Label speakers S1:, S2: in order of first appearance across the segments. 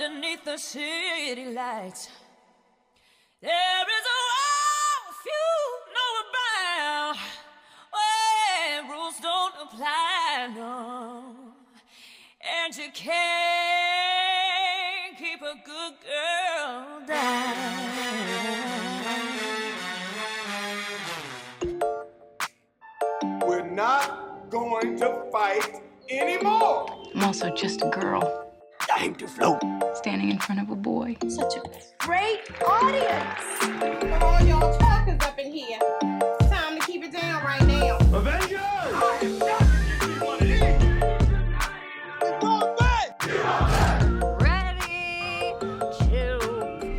S1: underneath the city lights. There is a world few know about where rules don't apply, no. And you can't keep a good girl down.
S2: We're not going to fight anymore.
S3: I'm also just a girl.
S2: I hate to float.
S3: Standing in front of a boy.
S4: Such a great audience.
S5: For all y'all talkers up in here, it's time to keep it down right now.
S2: Avengers!
S1: Ready to party.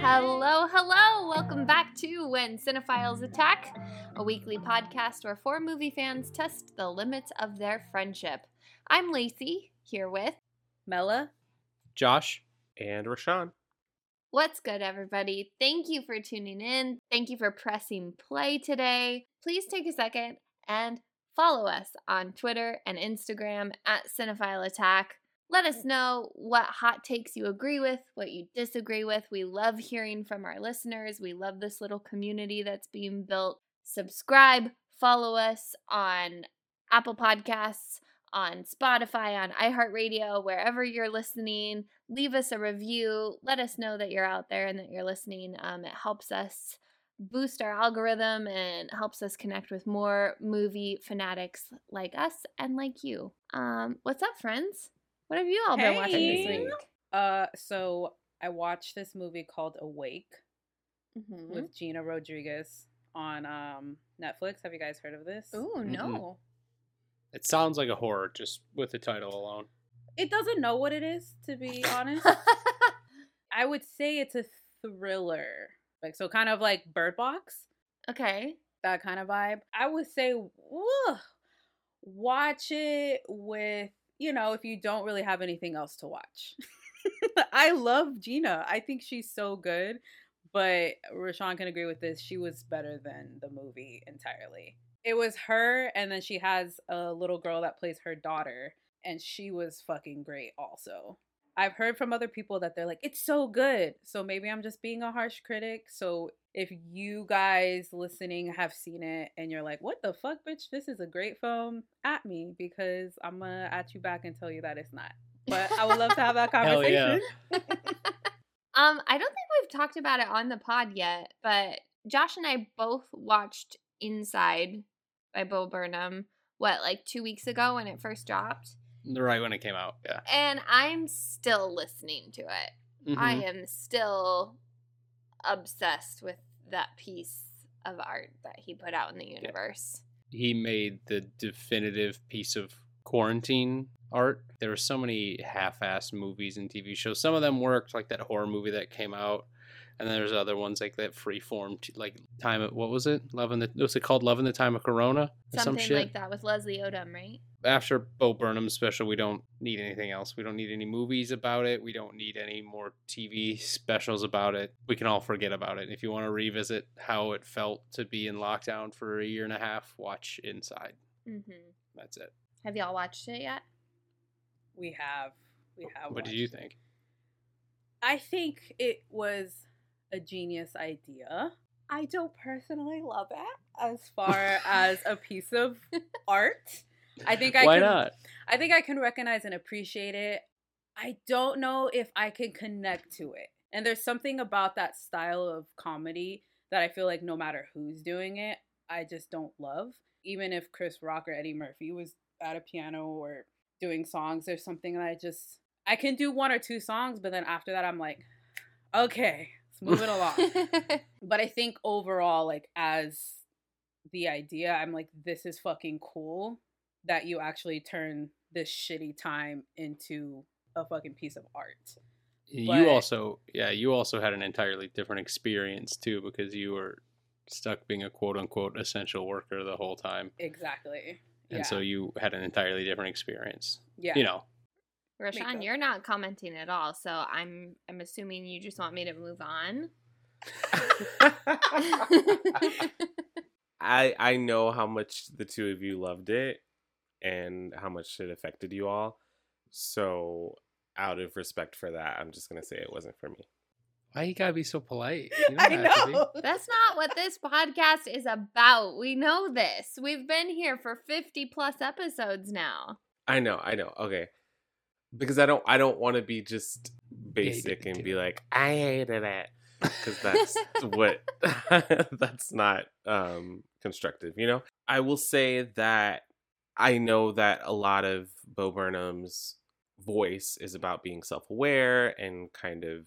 S6: Hello, hello! Welcome back to When Cinephiles Attack, a weekly podcast where four movie fans test the limits of their friendship. I'm Lacey, here with
S7: Mela.
S8: Josh.
S9: and Rashawn.
S6: What's good, everybody? Thank you for tuning in. Thank you for pressing play today. Please take a second and follow us on Twitter and Instagram at Cinephile Attack. Let us know what hot takes you agree with, what you disagree with. We love hearing from our listeners. We love this little community that's being built. Subscribe, follow us on Apple Podcasts, on Spotify, on iHeartRadio, wherever you're listening. Leave us a review. Let us know that you're out there and that you're listening. Um, it helps us boost our algorithm and helps us connect with more movie fanatics like us and like you. Um, what's up, friends? What have you all been watching this week?
S7: Uh, so I watched this movie called Awake
S6: Mhm.
S7: with Gina Rodriguez on um Netflix. Have you guys heard of this?
S6: Oh no.
S8: It sounds like a horror just with the title alone.
S7: It doesn't know what it is, to be honest. I would say it's a thriller, like so, kind of like Bird Box,
S6: okay.
S7: that kind of vibe. I would say, woo, watch it with you know if you don't really have anything else to watch. I love Gina. I think she's so good. But Rashawn can agree with this. She was better than the movie entirely. It was her, and then she has a little girl that plays her daughter, and she was fucking great also. I've heard from other people that they're like, it's so good. So maybe I'm just being a harsh critic. So if you guys listening have seen it and you're like, what the fuck, bitch, this is a great film, at me because I'm gonna at you back and tell you that it's not. But I would love to have that
S8: Hell yeah.
S7: conversation.
S6: Um, I don't think we've talked about it on the pod yet, but Josh and I both watched Inside by Bo Burnham, what, like two weeks ago when it first dropped?
S8: Right when it came out, yeah.
S6: And I'm still listening to it. I
S8: Mhm.
S6: am still obsessed with that piece of art that he put out in the universe.
S8: He made the definitive piece of quarantine art. There were so many half-assed movies and TV shows. Some of them worked, like that horror movie that came out, and then there's other ones like that freeform, t- like time. Of, what was it? Love in the. Was it called Love in the Time of Corona? Or some
S6: Something
S8: shit.
S6: like that with Leslie Odom, right?
S8: after Bo Burnham's special, we don't need anything else. We don't need any movies about it. We don't need any more TV specials about it. We can all forget about it. If you want to revisit how it felt to be in lockdown for a year and a half, watch Inside.
S6: Mm-hmm.
S8: That's it.
S6: Have y'all watched it yet?
S7: We have. We have.
S8: What did you think?
S7: I think it was a genius idea. I don't personally love it as far as a piece of art. I think I
S8: Why
S7: can,
S8: not?
S7: I think I can recognize and appreciate it. I don't know if I can connect to it. And there's something about that style of comedy that I feel like no matter who's doing it, I just don't love. Even if Chris Rock or Eddie Murphy was at a piano or doing songs, there's something that I just I can do one or two songs, but then after that I'm like, okay, let's move it along. but I think overall, like as the idea, I'm like, this is fucking cool that you actually turn this shitty time into a fucking piece of art.
S8: You
S7: but-
S8: also, yeah, you also had an entirely different experience too because you were stuck being a quote unquote essential worker the whole time.
S7: Exactly.
S8: And
S7: yeah.
S8: so you had an entirely different experience.
S7: yeah.
S8: You know,
S6: Rashawn,
S7: Makeup.
S6: you're not commenting at all, so I'm I'm assuming you just want me to move on.
S9: I I know how much the two of you loved it and how much it affected you all. So out of respect for that, I'm just gonna say it wasn't for me.
S8: Why you gotta be so polite? You
S7: I
S8: don't have to be.
S7: know.
S6: That's not what this podcast is about. We know this. We've been here for 50 plus episodes now.
S9: I know, I know. Okay. Because I don't I don't want to be just basic and be like, I hated it. Because that's what that's not um constructive, you know? I will say that I know that a lot of Bo Burnham's voice is about being self-aware and kind of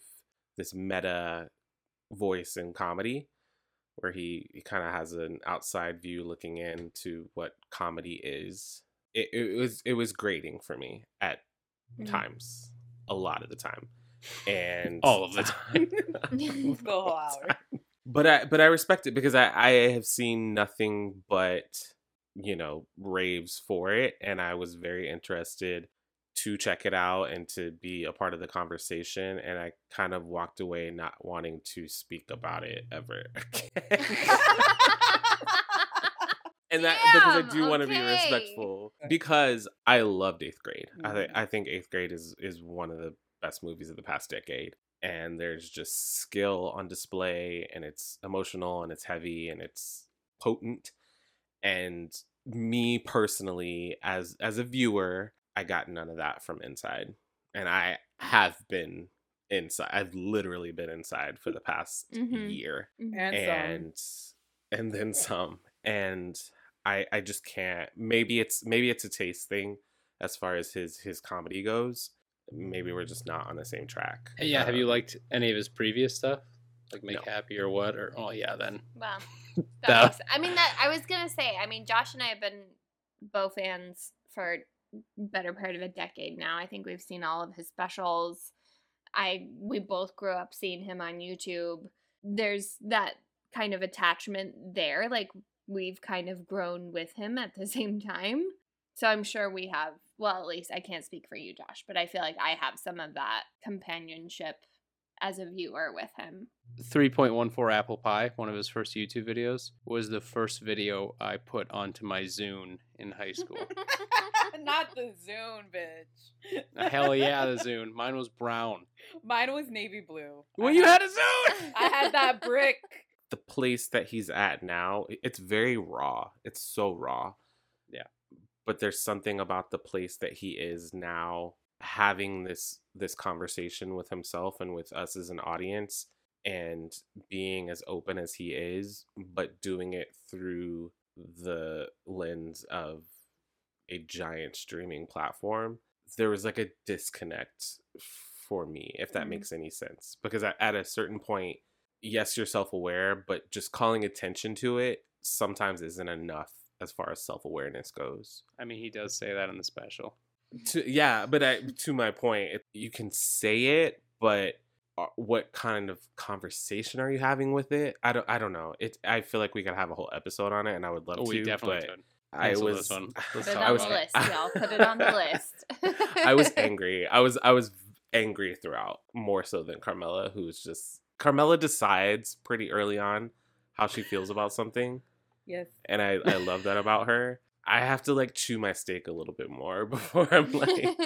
S9: this meta voice in comedy where he, he kind of has an outside view looking into what comedy is. It, it was it was grating for me at
S7: Mhm.
S9: times, a lot of the time, and
S8: All of the time.
S7: Let's go whole hour.
S9: but I but I respect it because I I have seen nothing but you know raves for it, and I was very interested to check it out and to be a part of the conversation, and I kind of walked away not wanting to speak about it ever again. And that because I
S6: Damn,
S9: do want to be respectful because I loved eighth grade. I think
S7: Mhm.
S9: I think eighth grade is is one of the best movies of the past decade. And there's just skill on display, and it's emotional, and it's heavy, and it's potent. And me personally, as as a viewer, I got none of that from inside, and I have been inside. I've literally been inside for the past
S6: Mhm.
S9: year
S7: And,
S9: and and then some and i i just can't maybe it's maybe it's a taste thing as far as his his comedy goes maybe we're just not on the same track
S8: Hey, yeah, have you
S9: Um,
S8: liked any of his previous stuff? Like Make
S9: No.
S8: Happy or what? Or oh yeah, then
S6: Well,
S8: That-
S6: that makes, I mean, that I was gonna say. I mean, Josh and I have been Bo fans for better part of a decade now. I think we've seen all of his specials. I we both grew up seeing him on YouTube. There's that kind of attachment there. Like we've kind of grown with him at the same time. So I'm sure we have. Well, at least I can't speak for you, Josh, but I feel like I have some of that companionship as a viewer with him.
S8: 3.14 apple pie, one of his first YouTube videos, was the first video I put onto my Zune in high school.
S7: Not the Zune, bitch.
S8: Hell yeah, the Zune. Mine was brown.
S7: Mine was navy blue.
S8: Well,
S7: I
S8: you had a Zune.
S7: I had that brick.
S9: The place that he's at now it's very raw it's so raw
S8: Yeah.
S9: but there's something about the place that he is now having this this conversation with himself and with us as an audience and being as open as he is but doing it through the lens of a giant streaming platform there was like a disconnect for me if that
S6: Mhm.
S9: makes any sense because at, at a certain point yes you're self-aware but just calling attention to it sometimes isn't enough as far as self-awareness goes
S8: I mean, he does say that in the special.
S9: to yeah but I, to my point you can say it but uh, what kind of conversation are you having with it i don't i don't know it i feel like we could have a whole episode on it and i would love
S8: Oh, we
S9: to
S8: definitely
S9: but
S8: could.
S9: i was
S8: this one.
S6: Put it on
S9: I was-
S6: the list, y'all. Put it on the list.
S9: I was angry. I was I was angry throughout, more so than Carmela, who's just Carmela decides pretty early on how she feels about something,
S7: Yes.
S9: and I I love that about her. I have to like chew my steak a little bit more before I'm like,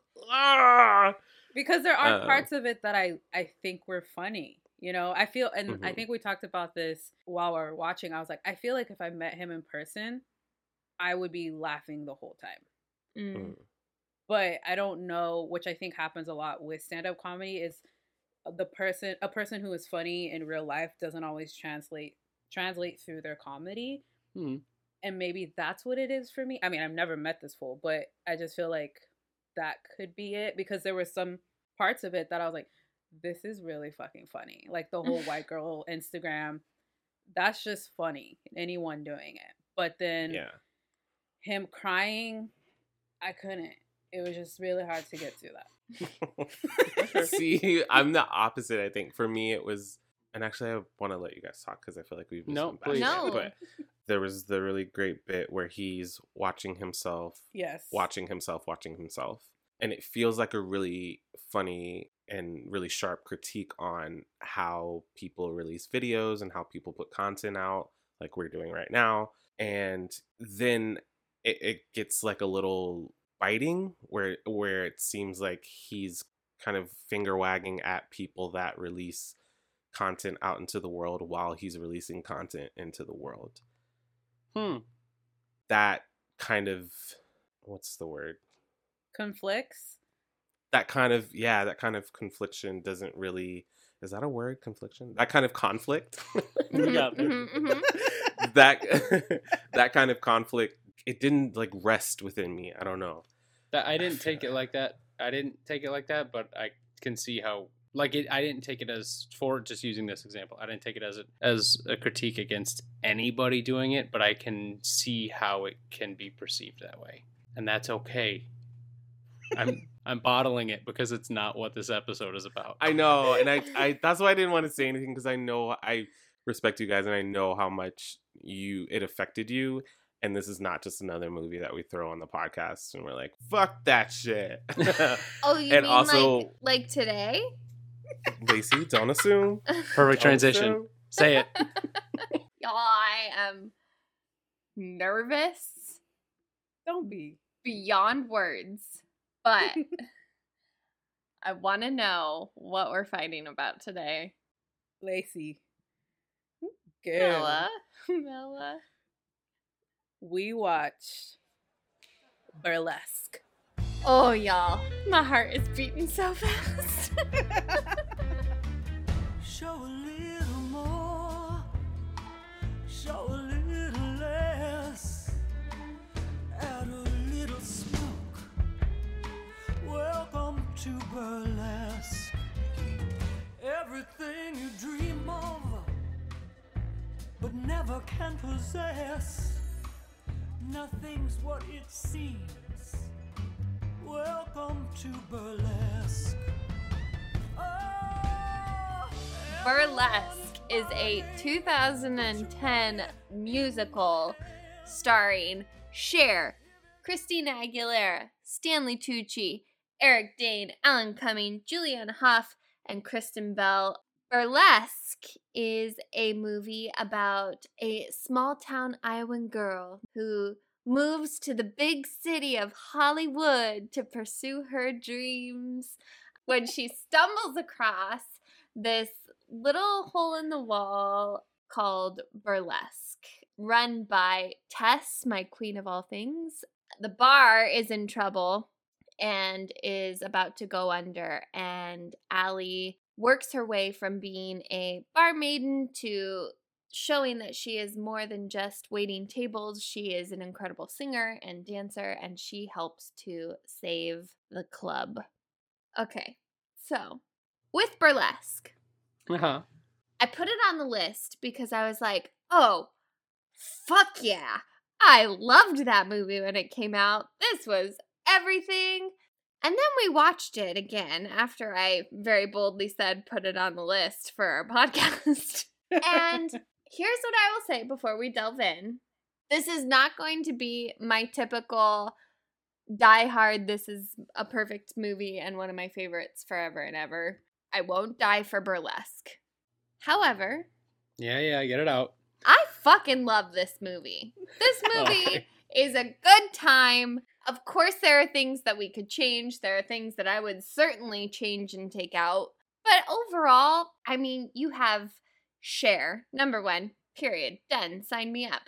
S9: ah.
S7: because there are
S9: Uh,
S7: parts of it that I I think were funny. You know, I feel, and I
S9: Mhm.
S7: think we talked about this while we are watching. I was like, I feel like if I met him in person, I would be laughing the whole time.
S6: Mm.
S7: But I don't know, which I think happens a lot with stand up comedy, is the person a person who is funny in real life doesn't always translate translate through their comedy.
S8: Hmm.
S7: And maybe that's what it is for me. I mean, I've never met this fool, but I just feel like that could be it because there were some parts of it that I was like, this is really fucking funny. Like the whole white girl Instagram, that's just funny. Anyone doing it. But then
S9: yeah.
S7: him crying, I couldn't. It was just really hard to get through that.
S9: See, I'm the opposite. I think for me it was, and actually I want to let you guys talk because I feel like we've just
S8: No,
S9: went back
S8: please.
S9: and forth,
S6: No.
S9: But there was the really great bit where he's watching himself
S7: Yes.
S9: watching himself watching himself and it feels like a really funny and really sharp critique on how people release videos and how people put content out like we're doing right now and then it, it gets like a little biting where where it seems like he's kind of finger wagging at people that release content out into the world while he's releasing content into the world.
S8: Hmm.
S9: That kind of what's the word?
S7: Conflicts.
S9: That kind of yeah, that kind of confliction doesn't really is that a word? Confliction? That kind of conflict.
S8: You got it.
S6: Mhm.
S9: that that kind of conflict it didn't like rest within me. I don't know.
S8: That I didn't take it like that. I didn't take it like that, but I can see how like it. I didn't take it as for just using this example. I didn't take it as a as a critique against anybody doing it, but I can see how it can be perceived that way, and that's okay. I'm I'm bottling it because it's not what this episode is about.
S9: I know, and I, I that's why I didn't want to say anything because I know I respect you guys and I know how much you it affected you. And this is not just another movie that we throw on the podcast and we're like, fuck that shit.
S6: Oh, you
S9: And
S6: mean
S9: also-
S6: like like today?
S9: Lacey, don't assume.
S8: Perfect
S9: Don't
S8: transition.
S9: assume.
S8: Say it.
S6: Y'all, I am nervous
S7: Don't be.
S6: beyond words, but I want to know what we're fighting about today.
S7: Lacey. Good.
S6: Bella, Bella.
S7: We watched Burlesque.
S6: Oh, y'all, my heart is beating so fast.
S1: Show a little more, show a little less, add a little smoke. Welcome to burlesque. Everything you dream of, but never can possess. Nothing's what it seems. Welcome to burlesque. Oh,
S6: Burlesque is a 2010 musical starring Cher, Christina Aguilera, Stanley Tucci, Eric Dane, Alan Cumming, Julianne Hough, and Kristen Bell. Burlesque is a movie about a small town Iowan girl who moves to the big city of Hollywood to pursue her dreams when she stumbles across this little hole in the wall called Burlesque, run by Tess, my queen of all things. The bar is in trouble and is about to go under, and Ali works her way from being a bar maiden to showing that she is more than just waiting tables. She is an incredible singer and dancer, and she helps to save the club. Okay, so with Burlesque,
S8: Uh-huh.
S6: I put it on the list because I was like, oh, fuck yeah. I loved that movie when it came out. This was everything. And then we watched it again after I very boldly said put it on the list for our podcast. and here's what I will say before we delve in this is not going to be my typical die hard, this is a perfect movie and one of my favorites forever and ever. I won't die for burlesque. However,
S8: Yeah, yeah, get it out.
S6: I fucking love this movie. This oh, movie
S8: Okay.
S6: is a good time. Of course, there are things that we could change. There are things that I would certainly change and take out. But overall, I mean, you have Cher number one, period. Done. Sign me up.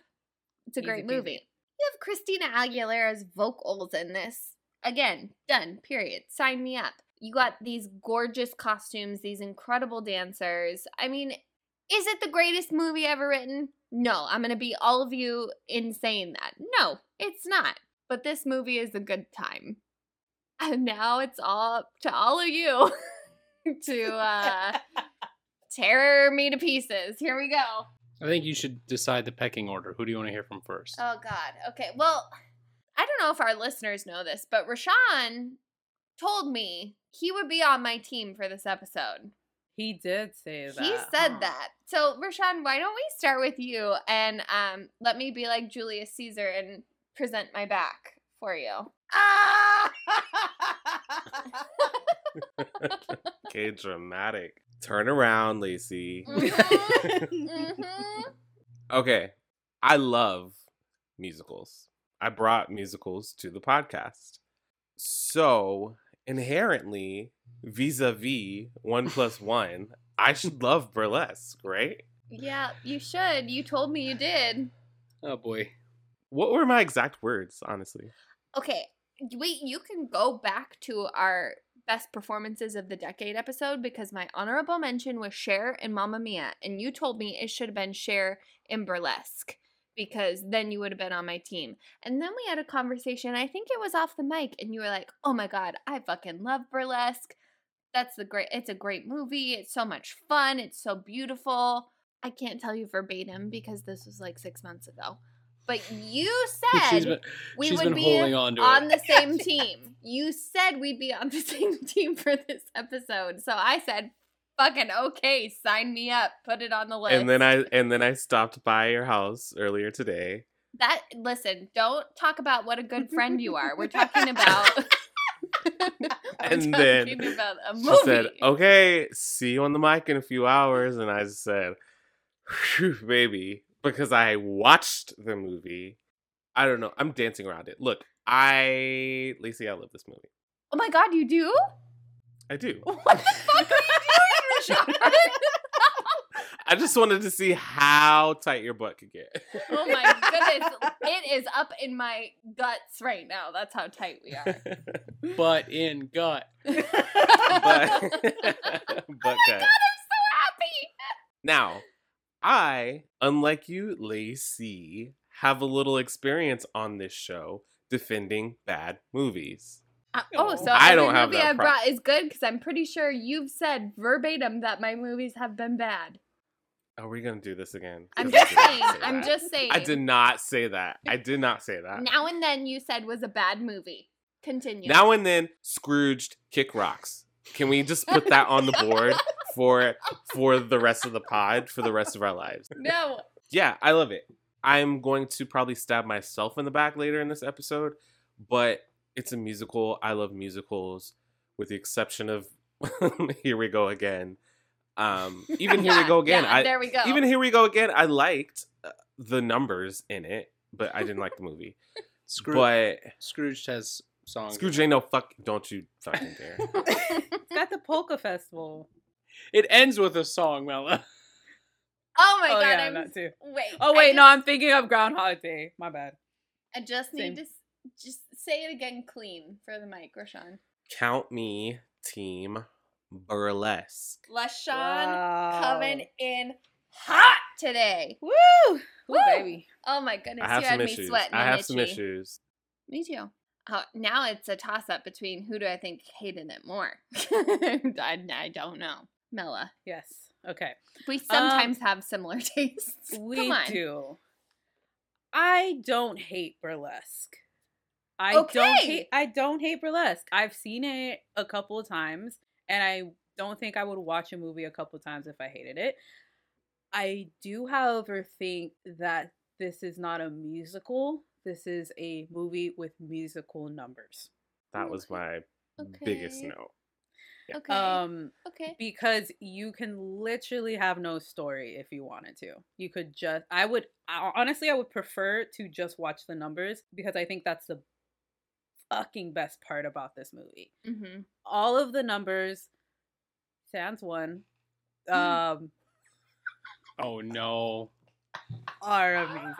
S6: It's a
S7: Easy
S6: great movie. You have Christina Aguilera's vocals in this. Again, done. Period. Sign me up. You got these gorgeous costumes, these incredible dancers. I mean, is it the greatest movie ever written? No, I'm going to be all of you in saying that. No, it's not. But this movie is a good time. And now it's all up to all of you to uh, tear me to pieces. Here we go.
S8: I think you should decide the pecking order. Who do you want to hear from first?
S6: Oh God. Okay. Well, I don't know if our listeners know this, but Rashawn told me he would be on my team for this episode.
S7: He did say that.
S6: He said
S7: huh?
S6: that. So Rashawn, why don't we start with you and um let me be like Julius Caesar and present my back for you.
S9: Okay, dramatic. Turn around, Lacey.
S6: Mhm.
S9: Okay. I love musicals. I brought musicals to the podcast. So inherently, vis-a-vis one plus one, I should love burlesque, right?
S6: Yeah, you should. You told me you did.
S8: Oh boy.
S9: What were my exact words, honestly?
S6: Okay, wait, you can go back to our best performances of the decade episode because my honorable mention was Cher and Mamma Mia, and you told me it should have been Cher in Burlesque because then you would have been on my team. And then we had a conversation, I think it was off the mic, and you were like, oh my god, I fucking love Burlesque. That's the great, it's a great movie. It's so much fun. It's so beautiful. I can't tell you verbatim because this was like six months ago. But you said
S8: been,
S6: we would be
S8: on
S6: on the same team. You said we'd be on the same team for this episode. So I said, fucking okay, sign me up, put it on the list.
S9: And then I and then I stopped by your house earlier today.
S6: that listen, don't talk about what a good friend you are. We're talking about
S9: And then
S6: talking about a movie.
S9: She said, "Okay, see you on the mic in a few hours," and I said, "Baby," because I watched the movie. I don't know. I'm dancing around it. Look, I Lacey, I love this movie.
S6: Oh my god, you do?
S9: I do.
S6: What the fuck are you doing, Rashad?
S9: I just wanted to see how tight your butt could get.
S6: oh my goodness. It is up in my guts right now. That's how tight we are.
S8: Butt in gut.
S9: but
S6: oh my
S9: cut.
S6: god, I'm so happy.
S9: Now, I, unlike you, Lacey, have a little experience on this show defending bad movies.
S6: Uh, oh, so
S9: I
S6: every
S9: don't have
S6: movie
S9: that
S6: I
S9: pro-
S6: brought is good because I'm pretty sure you've said verbatim that my movies have been bad.
S9: Are we gonna do this again?
S6: I'm
S9: 'Cause I
S6: just
S9: did not
S6: saying.
S9: say
S6: I'm just saying.
S9: I did not say that. I did not say that.
S6: Now and then you said was a bad movie. Continue.
S9: Now and then, Scrooged kick rocks. Can we just put that on the board for for the rest of the pod for the rest of our lives?
S6: no.
S9: Yeah, I love it. I'm going to probably stab myself in the back later in this episode, but it's a musical. I love musicals, with the exception of Here We Go Again. Um, even Here
S6: Yeah,
S9: We Go Again.
S6: yeah,
S9: I,
S6: there we go.
S9: Even Here We Go Again. I liked uh, the numbers in it, but I didn't like the movie.
S8: Scrooge,
S9: But
S8: Scrooge has songs.
S9: Scrooge ain't no fuck. Don't you fucking dare.
S7: It's got the polka festival.
S8: It ends with a song, Mela.
S6: oh my
S7: oh
S6: god.
S7: yeah,
S6: I'm
S7: that too.
S6: wait.
S7: Oh
S6: I
S7: wait, no, I'm thinking of Groundhog Day. My bad.
S6: I just need to just say it again clean for the mic, Rashawn.
S9: Count me team burlesque.
S6: LaShawn
S7: Wow.
S6: coming in hot today.
S7: Woo! Ooh,
S6: Woo!
S7: baby.
S6: Oh my goodness,
S9: I have
S6: you
S9: some
S6: had me
S9: issues.
S6: sweating.
S9: I
S6: and
S9: have some issues.
S6: Me too. Oh, now it's a toss up between who do I think hated it more. I, I don't know. Mela.
S7: Yes. Okay.
S6: We sometimes um, have similar tastes.
S7: We
S6: Come on.
S7: do. I don't hate burlesque. I don't
S6: Okay.
S7: hate I don't hate burlesque. I've seen it a couple of times and I don't think I would watch a movie a couple of times if I hated it. I do however think that this is not a musical. This is a movie with musical numbers.
S9: That was my biggest note.
S6: Okay.
S7: Um
S6: okay.
S7: because you can literally have no story if you wanted to. You could just I would I- honestly I would prefer to just watch the numbers because I think that's the fucking best part about this movie.
S6: Mm-hmm.
S7: All of the numbers sans one um
S8: Oh no.
S7: are amazing.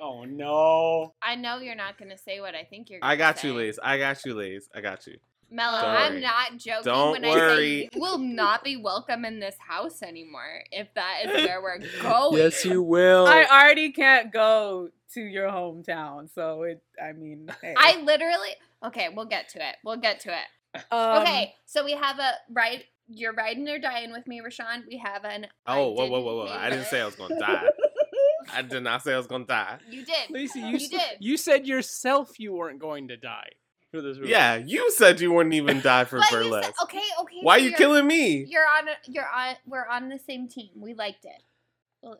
S8: Oh no.
S6: I know you're not going to say what I think you're.
S9: I
S6: gonna
S9: got
S6: say.
S9: you, Liz. I got you, Liz. I got you.
S6: Mello,
S9: Don't
S6: I'm not joking
S9: Don't
S6: when I
S9: worry.
S6: say you will not be welcome in this house anymore if that is where we're going.
S8: Yes, you will.
S7: I already can't go to your hometown, so it I mean hey.
S6: I literally. Okay, we'll get to it. We'll get to it.
S7: Um,
S6: okay, so we have a right. You're riding or dying with me, Rashawn. We have an.
S9: Oh, whoa, whoa, whoa, whoa! I didn't
S6: it.
S9: say I was gonna die. I did not say I was gonna die.
S6: You did.
S8: Lacey, you,
S6: You
S8: s-
S6: did.
S8: you said yourself you weren't going to die for this movie.
S9: Yeah, you said you wouldn't even die for
S6: But you said, okay, okay.
S9: Why
S6: so
S9: you
S6: you're-
S9: killing me?
S6: You're on. You're on. We're on the same team. We liked it.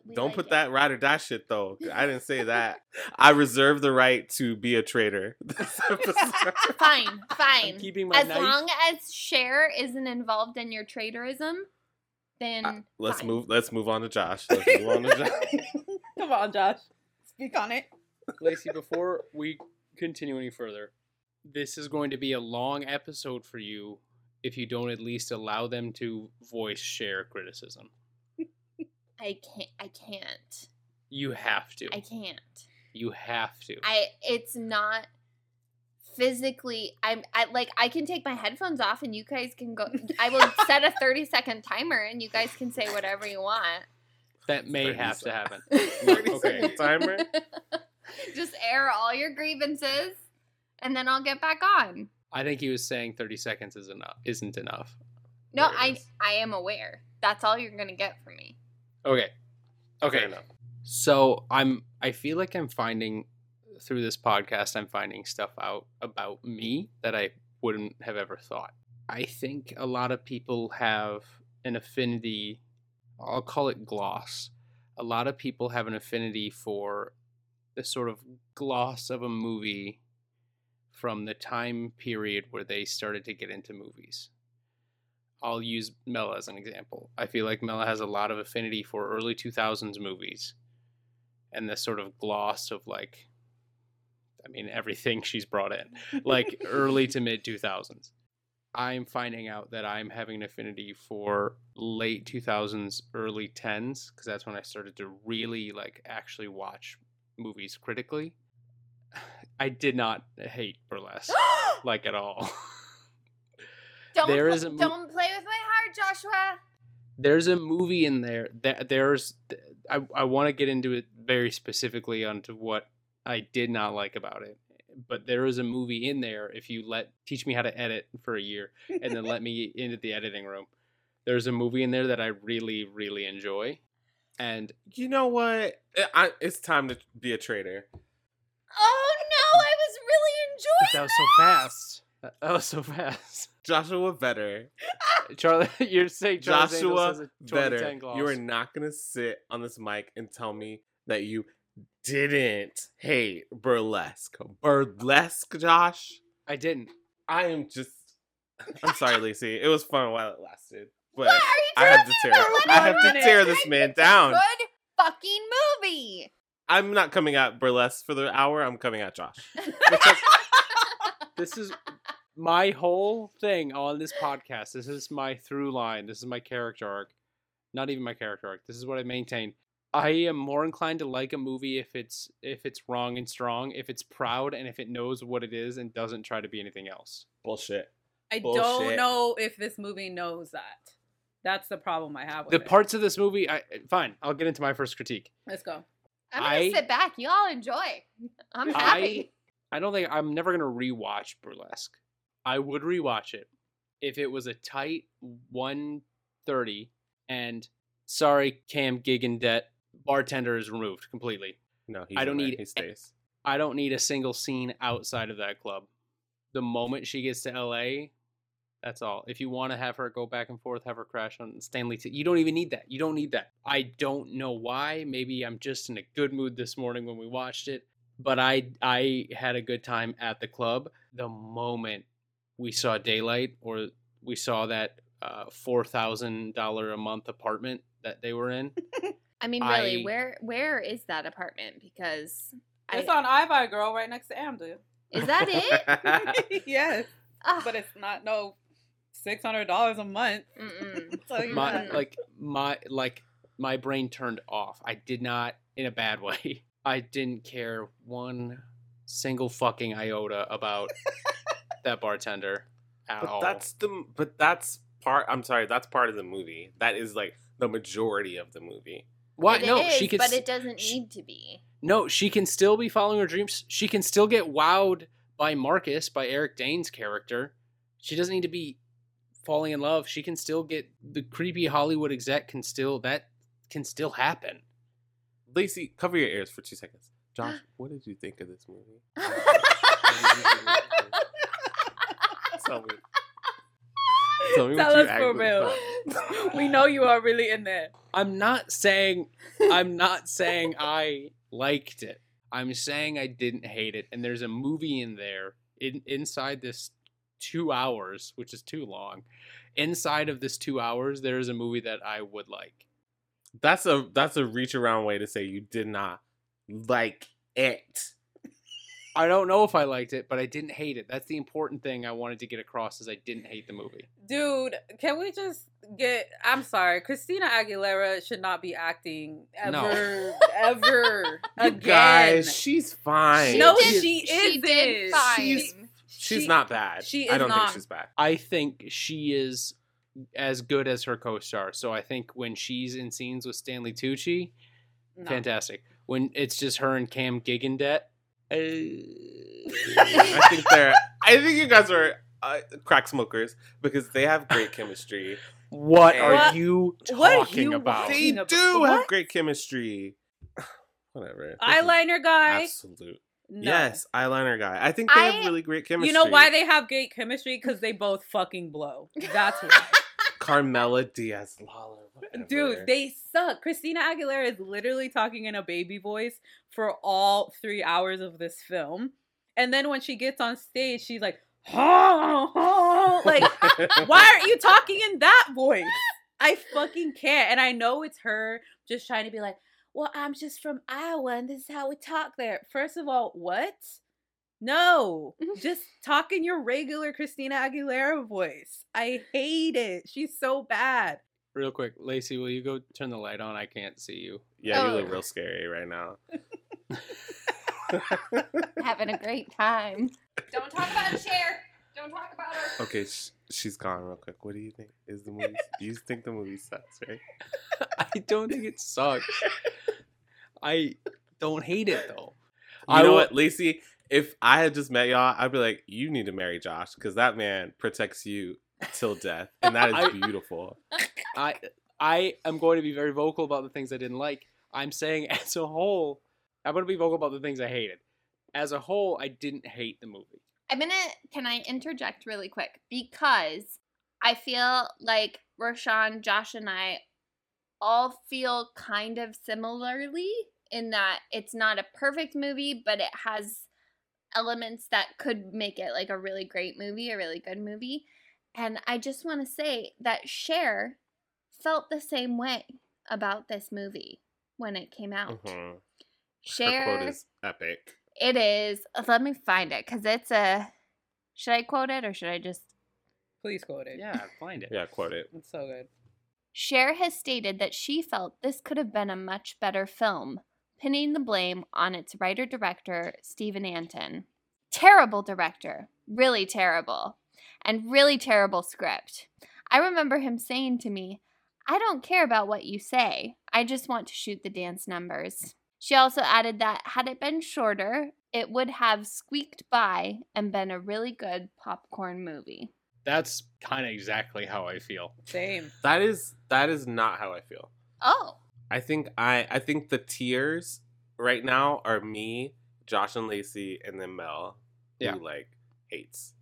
S6: We
S9: Don't
S6: liked
S9: put
S6: it.
S9: that ride or die shit though. I didn't say that. I reserve the right to be a traitor.
S6: Fine, fine.
S8: I'm keeping my
S6: As
S8: knife.
S6: long as Cher isn't involved in your traitorism, then
S9: Uh, let's
S6: fine.
S9: move. Let's move on to Josh. Let's move on to Josh.
S7: Come on, Josh. Speak on it.
S8: Lacey, before we continue any further, this is going to be a long episode for you if you don't at least allow them to voice share criticism.
S6: I can't. I can't.
S8: You have to.
S6: I can't.
S8: You have to.
S6: I. It's not physically. I'm. I like. I can take my headphones off, and you guys can go. I will set a thirty second timer, and you guys can say whatever you want.
S8: that may
S9: 30
S8: have to happen. Okay.
S9: timer.
S6: Just air all your grievances, and then I'll get back on.
S8: I think he was saying 30 seconds is enough. Isn't enough.
S6: No, I.
S9: is.
S6: I am aware. That's all you're gonna get from me.
S8: Okay. Okay.
S9: Fair enough.
S8: So I'm I feel like I'm finding through this podcast I'm finding stuff out about me that I wouldn't have ever thought. I think a lot of people have an affinity I'll call it gloss. A lot of people have an affinity for the sort of gloss of a movie from the time period where they started to get into movies. I'll use Mela as an example. I feel like Mela has a lot of affinity for early 2000s movies and this sort of gloss of like, I mean, everything she's brought in, like early to mid 2000s. I'm finding out that I'm having an affinity for late 2000s, early 10s, because that's when I started to really like actually watch movies critically. I did not hate burlesque like at all.
S6: Don't.
S8: There
S6: pl-
S8: is a mo-
S6: don't play with my heart, Joshua.
S8: there's a movie in there that there's I, I want to get into it very specifically onto what I did not like about it. But there is a movie in there if you let teach me how to edit for a year and then let me into the editing room. There's a movie in there that I really really enjoy. And
S9: You know what? I, I- it's time to be a traitor.
S6: Oh no! I was really enjoying.
S8: that was so fast. That that was so fast.
S9: Joshua Vetter.
S8: Charlie, you're saying Charles
S9: Joshua
S8: has a 2010
S9: Vetter.
S8: gloss.
S9: You are not gonna sit on this mic and tell me that you didn't hate burlesque. Burlesque, Josh.
S8: I didn't.
S9: I am just. I'm sorry, Lacey. It was fun while it lasted, but
S6: What are you
S9: I have to tear. I have to tear this man down.
S6: Good fucking movie.
S9: I'm not coming at burlesque for the hour. I'm coming at Josh.
S8: this is my whole thing on this podcast. This is my through line. This is my character arc. Not even my character arc. This is what I maintain. I am more inclined to like a movie if it's if it's wrong and strong, if it's proud and if it knows what it is and doesn't try to be anything else.
S9: Bullshit.
S7: I
S9: Bullshit.
S7: don't know if this movie knows that. That's the problem I have with
S8: The
S7: it.
S8: parts of this movie, I fine. I'll get into my first critique.
S7: Let's go.
S6: I'm gonna
S8: I-
S6: sit back. You all enjoy. I'm happy.
S8: I don't think I'm never gonna rewatch Burlesque. I would rewatch it if it was a tight 130 and sorry, Cam Gigandet, bartender is removed completely.
S9: No, he's
S8: I don't
S9: there.
S8: need-
S9: He stays.
S8: I don't need a single scene outside of that club. The moment she gets to LA, that's all. If you want to have her go back and forth, have her crash on Stanley, T- you don't even need that. You don't need that. I don't know why. Maybe I'm just in a good mood this morning when we watched it, but I I had a good time at the club. The moment we saw daylight or we saw that uh, four thousand dollar a month apartment that they were in,
S6: I mean, really,
S8: I-
S6: where where is that apartment? Because I,
S7: It's on Ivy Girl right next to Amdu.
S6: is that it?
S7: yes,
S6: Ugh,
S7: but it's not no six hundred dollars a month. So you
S8: my
S7: know.
S8: like my like my brain turned off. I did not in a bad way. I didn't care one single fucking iota about that bartender at
S9: But
S8: all.
S9: that's the. But that's part. I'm sorry. That's part of the movie. That is like the majority of the movie.
S8: why
S6: It
S8: no,
S6: is,
S8: she can
S6: but it doesn't
S8: sh-
S6: need to be.
S8: No, she can still be following her dreams. She can still get wowed by Marcus, by Eric Dane's character. She doesn't need to be falling in love. She can still get the creepy Hollywood exec can still that can still happen.
S9: Lacey, cover your ears for two seconds. Josh, what did you think of this movie? Tell me. Tell me
S7: Tell
S9: what you
S7: for real.
S9: thought.
S7: we know you are really in there.
S8: I'm not saying I'm not saying I liked it. I'm saying I didn't hate it. And there's a movie in there in inside this two hours, which is too long. Inside of this two hours, there is a movie that I would like.
S9: That's a that's a reach around way to say you did not like it.
S8: I don't know if I liked it, but I didn't hate it. That's the important thing I wanted to get across is I didn't hate the movie.
S7: Dude, can we just get I'm sorry, Christina Aguilera should not be acting ever
S8: No.
S7: ever again.
S9: guys, she's fine.
S7: no,
S6: did-
S7: she,
S6: she
S7: isn't.
S6: did fine.
S9: She's- She's
S7: she-
S9: not bad.
S7: she
S9: I don't
S7: not.
S9: think she's bad.
S8: I think she is as good as her co-star. So I think when she's in scenes with Stanley Tucci,
S7: No.
S8: fantastic. When it's just her and Cam Gigandet, uh,
S9: I think they're. I think you guys are uh, crack smokers because they have great chemistry.
S8: what are
S7: What-
S8: you
S7: what are
S8: talking
S7: you
S8: about?
S9: They
S7: Talking about-
S9: do have
S7: what?
S9: great chemistry. Whatever.
S7: Eyeliner guy.
S9: Absolute.
S7: No.
S9: Yes, eyeliner guy. I think they
S6: I-
S9: have really great chemistry.
S7: You know why they have great chemistry? Because they both fucking blow. That's why.
S9: Carmela Diaz Lawler.
S7: Dude, they suck. Christina Aguilera is literally talking in a baby voice for all three hours of this film. And then when she gets on stage, she's like, "Oh, like, why aren't you talking in that voice? I fucking can't. And I know it's her just trying to be like, well, I'm just from Iowa and this is how we talk there. First of all, what? No, just talk in your regular Christina Aguilera voice. I hate it. She's so bad.
S8: Real quick, Lacey, will you go turn the light on? I can't see you.
S9: Yeah, you
S6: Oh.
S9: look real scary right now.
S6: Having a great time. Don't talk about Cher. Don't talk about her.
S9: okay, sh- she's gone real quick. What do you think? Is the movie? you think the movie sucks, right?
S8: I don't think it sucks. I don't hate it though.
S9: You
S8: I
S9: know
S8: will-
S9: what, Lacey? If I had just met y'all, I'd be like, you need to marry Josh because that man protects you till death, and that is I- beautiful.
S8: I I am going to be very vocal about the things I didn't like. I'm saying as a whole, I'm going to be vocal about the things I hated. As a whole, I didn't hate the movie.
S6: I'm gonna. Can I interject really quick because I feel like Roshan, Josh, and I all feel kind of similarly in that it's not a perfect movie, but it has elements that could make it like a really great movie, a really good movie. And I just want to say that Cher felt the same way about this movie when it came out.
S9: Mhm. Her
S6: Cher
S9: quote is epic.
S6: It is. uh, Let me find it because it's a. Should I quote it or should I just?
S7: Please quote it.
S8: Yeah, find it.
S9: Yeah, quote it.
S7: It's so good.
S6: Cher has stated that she felt this could have been a much better film, pinning the blame on its writer director, Steven Antin. Terrible director, really terrible, and really terrible script. I remember him saying to me, I don't care about what you say, I just want to shoot the dance numbers. She also added that had it been shorter, it would have squeaked by and been a really good popcorn movie.
S8: That's kind of exactly how I feel.
S7: Same.
S9: That is that is not how I feel.
S6: Oh,
S9: I think I I think the tears right now are me, Josh and Lacey, and then Mel,
S8: Yeah.
S9: who like hates.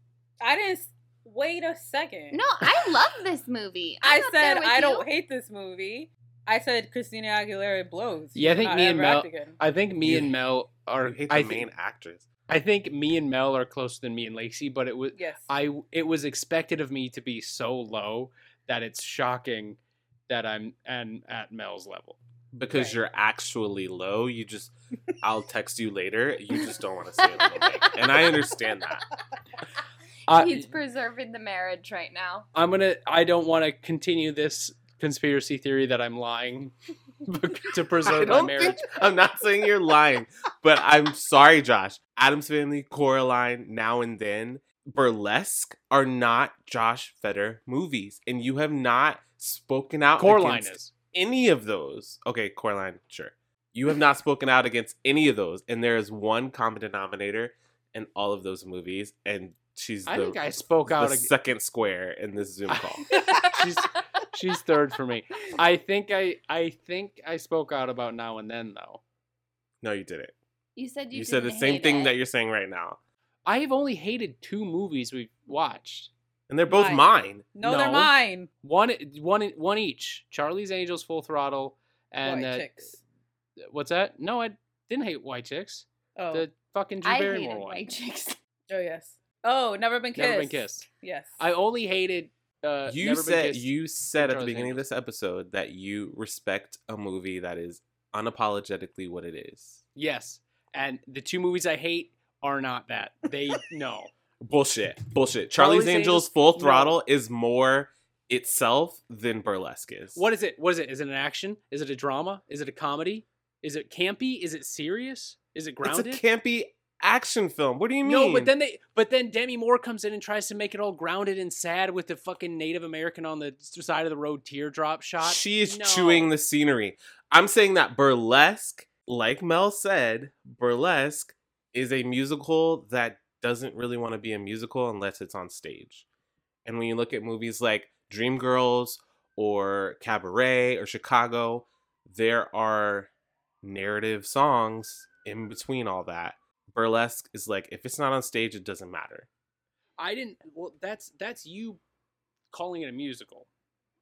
S7: I didn't. Wait a second.
S6: no, I love this movie.
S7: I
S6: I'm up there
S7: said I
S6: you.
S7: don't hate this movie. I said Christina Aguilera blows.
S8: Yeah, I think me and Mel- I think me
S9: You-
S8: and Mel are.
S9: You the
S8: I,
S9: main
S8: think,
S9: actress.
S8: I think me and Mel are closer than me and Lacey, but it was
S7: Yes.
S8: I. It was expected of me to be so low that it's shocking that I'm and at Mel's level.
S9: Because
S7: Right.
S9: you're actually low, you just I'll text you later. You just don't want to say it on the mic. And I understand that.
S8: Uh,
S6: He's preserving the marriage right now.
S8: I'm gonna. I don't want to continue this conspiracy theory that I'm lying to preserve my marriage.
S9: think, I'm not saying you're lying, but I'm sorry, Josh. Addams Family, Coraline, Now and Then, Burlesque are not Josh Feder movies, and you have not spoken out.
S8: Coraline
S9: against
S8: is.
S9: any of those. Okay, Coraline, sure. You have not spoken out against any of those, and there is one common denominator in all of those movies, and she's
S8: I
S9: the,
S8: think I spoke
S9: the
S8: out. ag-
S9: second square in this Zoom call.
S8: she's she's third for me. I think I I think I spoke out about now and then though.
S9: no, you didn't.
S6: You said you,
S9: You, said the
S6: didn't
S9: same thing
S6: it.
S9: that you're saying right now,
S8: I have only hated two movies we've watched.
S9: and they're both
S7: Mine.
S9: mine.
S7: no, they're mine.
S8: One one one each. Charlie's Angels, Full Throttle, and
S7: White
S8: uh,
S7: chicks.
S8: what's that? No, I didn't hate White Chicks.
S7: Oh.
S8: The fucking Drew
S6: I
S8: Barrymore
S6: hated
S8: one.
S6: white chicks.
S7: oh yes. Oh, never been kissed.
S8: Never been kissed.
S7: Yes.
S8: I only hated. Uh,
S9: you said you said at the beginning of this episode that you respect a movie that is unapologetically what it is.
S8: Yes, and the two movies I hate are not that. They no.
S9: Bullshit. Bullshit. Charlie's,
S8: Charlie's
S9: Angels
S8: Angels-
S9: Full
S8: no.
S9: Throttle is more itself than Burlesque is.
S8: What is it? What is it? Is it an action? Is it a drama? Is it a comedy? Is it campy? Is it serious? Is it grounded?
S9: It's a campy action film. What do you mean?
S8: No, but then they, but then Demi Moore comes in and tries to make it all grounded and sad with the fucking Native American on the side of the road teardrop shot.
S9: she is
S8: No.
S9: chewing the scenery. I'm saying that Burlesque, like Mel said, Burlesque is a musical that doesn't really want to be a musical unless it's on stage. And when you look at movies like Dreamgirls or Cabaret or Chicago, there are narrative songs in between all that. Burlesque is like if it's not on stage, it doesn't matter.
S8: I didn't. Well, that's that's you calling it a musical.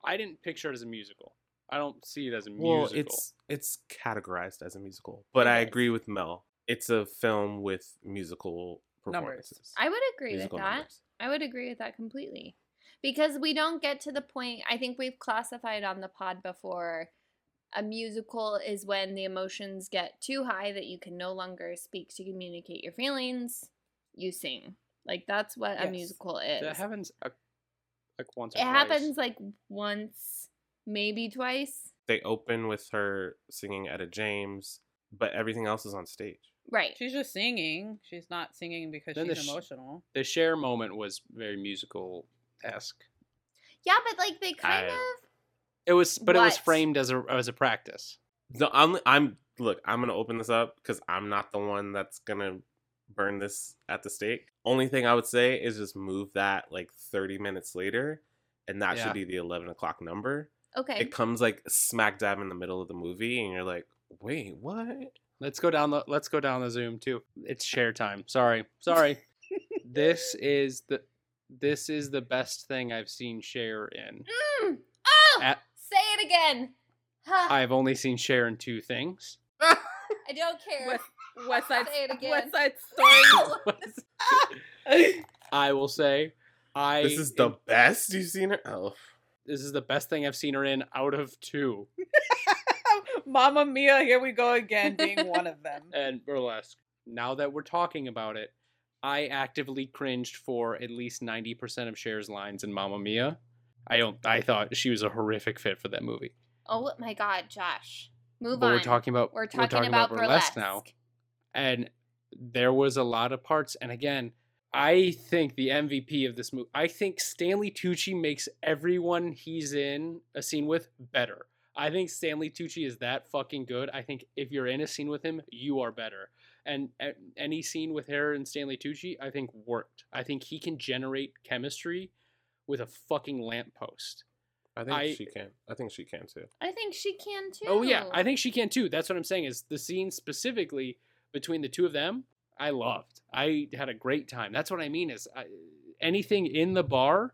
S8: I didn't picture it as a musical. I don't see it as a musical.
S9: Well, it's it's categorized as a musical, but I agree with Mel. It's a film with musical
S7: Numbers.
S9: performances.
S6: I would agree
S9: Musical
S6: with that.
S9: numbers.
S6: I would agree with that completely. Because we don't get to the point, I think we've classified on the pod before a musical is when the emotions get too high that you can no longer speak to communicate your feelings. You sing. Like that's what a musical is.
S8: that happens uh, like once. Or
S6: it
S8: twice.
S6: happens like once, maybe twice.
S9: They open with her singing Etta James, but everything else is on stage.
S6: Right.
S7: She's just singing. She's not singing because
S8: Then the
S7: she's
S8: sh-
S7: emotional.
S8: The Cher moment was very musical esque.
S6: Yeah, but like they kind
S9: I-
S6: of
S8: It was, but it was framed as a as a practice.
S9: No, I'm I'm look. I'm gonna open this up because I'm not the one that's gonna burn this at the stake. Only thing I would say is just move that like 30 minutes later, and that
S8: Yeah.
S9: should be the 11 o'clock number.
S6: okay.
S9: It comes like smack dab in the middle of the movie, and you're like, wait, what?
S8: Let's go down the let's go down the Zoom too. It's Cher time. Sorry, sorry. this is the this is the best thing I've seen Cher in.
S6: Mm. Oh,
S8: At-
S6: say it again. Huh.
S8: I've only seen Cher in two things.
S6: I don't care.
S7: West, West Side,
S6: Say it again.
S7: West Side Story.
S8: I will say, I
S9: This is the best you've seen her. Oh,
S8: this is the best thing I've seen her in out of two.
S7: Mamma Mia, here we go again, being one of them.
S8: and burlesque. Now that we're talking about it, I actively cringed for at least ninety percent of Cher's lines in Mamma Mia. I don't. I thought she was a horrific fit for that movie.
S6: oh my God, Josh. Move
S8: but
S6: on.
S8: we're talking about
S6: We're talking, about, burlesque
S8: now, and there was a lot of parts. And again, I think the MVP of this movie. I think Stanley Tucci makes everyone he's in a scene with better. I think Stanley Tucci is that fucking good. I think if you're in a scene with him, you are better. And a- any scene with her and Stanley Tucci, I think worked. I think he can generate chemistry with a fucking lamppost.
S9: I think
S8: I-
S9: she can. I think she can too.
S6: I think she can too.
S8: Oh yeah, I think she can too. That's what I'm saying. Is the scene specifically between the two of them? I loved. I had a great time. That's what I mean. Is I, anything in the bar?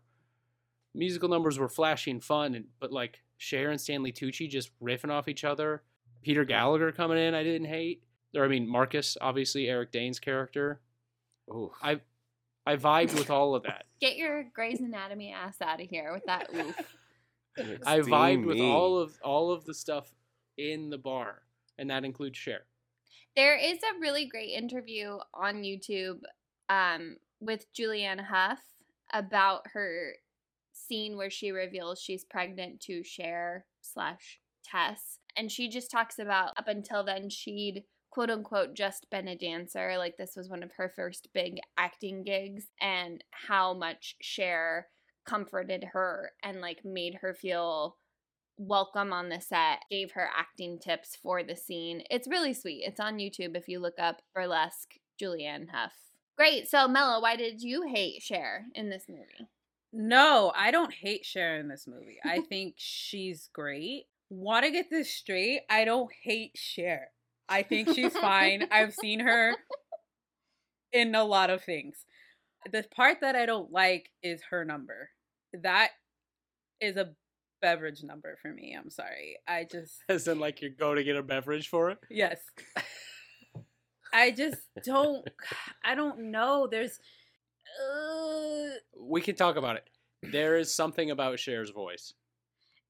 S8: Musical numbers were flashy and fun, and but like Cher and Stanley Tucci just riffing off each other. Peter Gallagher coming in, I didn't hate. Or I mean Marcus, obviously Eric Dane's character.
S9: Ooh,
S8: I I vibed with all of that.
S6: Get your Grey's Anatomy ass out of here with that oof.
S8: I vibed with all of all of the stuff in the bar, and that includes Cher.
S6: There is a really great interview on YouTube um, with Julianne Hough about her scene where she reveals she's pregnant to Cher slash Tess. And she just talks about up until then she'd quote unquote just been a dancer. Like this was one of her first big acting gigs and how much Cher comforted her and like made her feel welcome on the set, gave her acting tips for the scene. It's really sweet. It's on YouTube if you look up burlesque Julianne Hough. Great. So Mello, why did you hate Cher in this movie?
S7: No, I don't hate Cher in this movie. I think she's great. Want to get this straight? I don't hate Cher. I think she's fine. I've seen her in a lot of things. The part that I don't like is her number. That is a beverage number for me. I'm sorry. I just
S8: As in, like you go to get a beverage for it.
S7: yes. I just don't I don't know. There's uh
S8: We can talk about it. There is something about Cher's voice.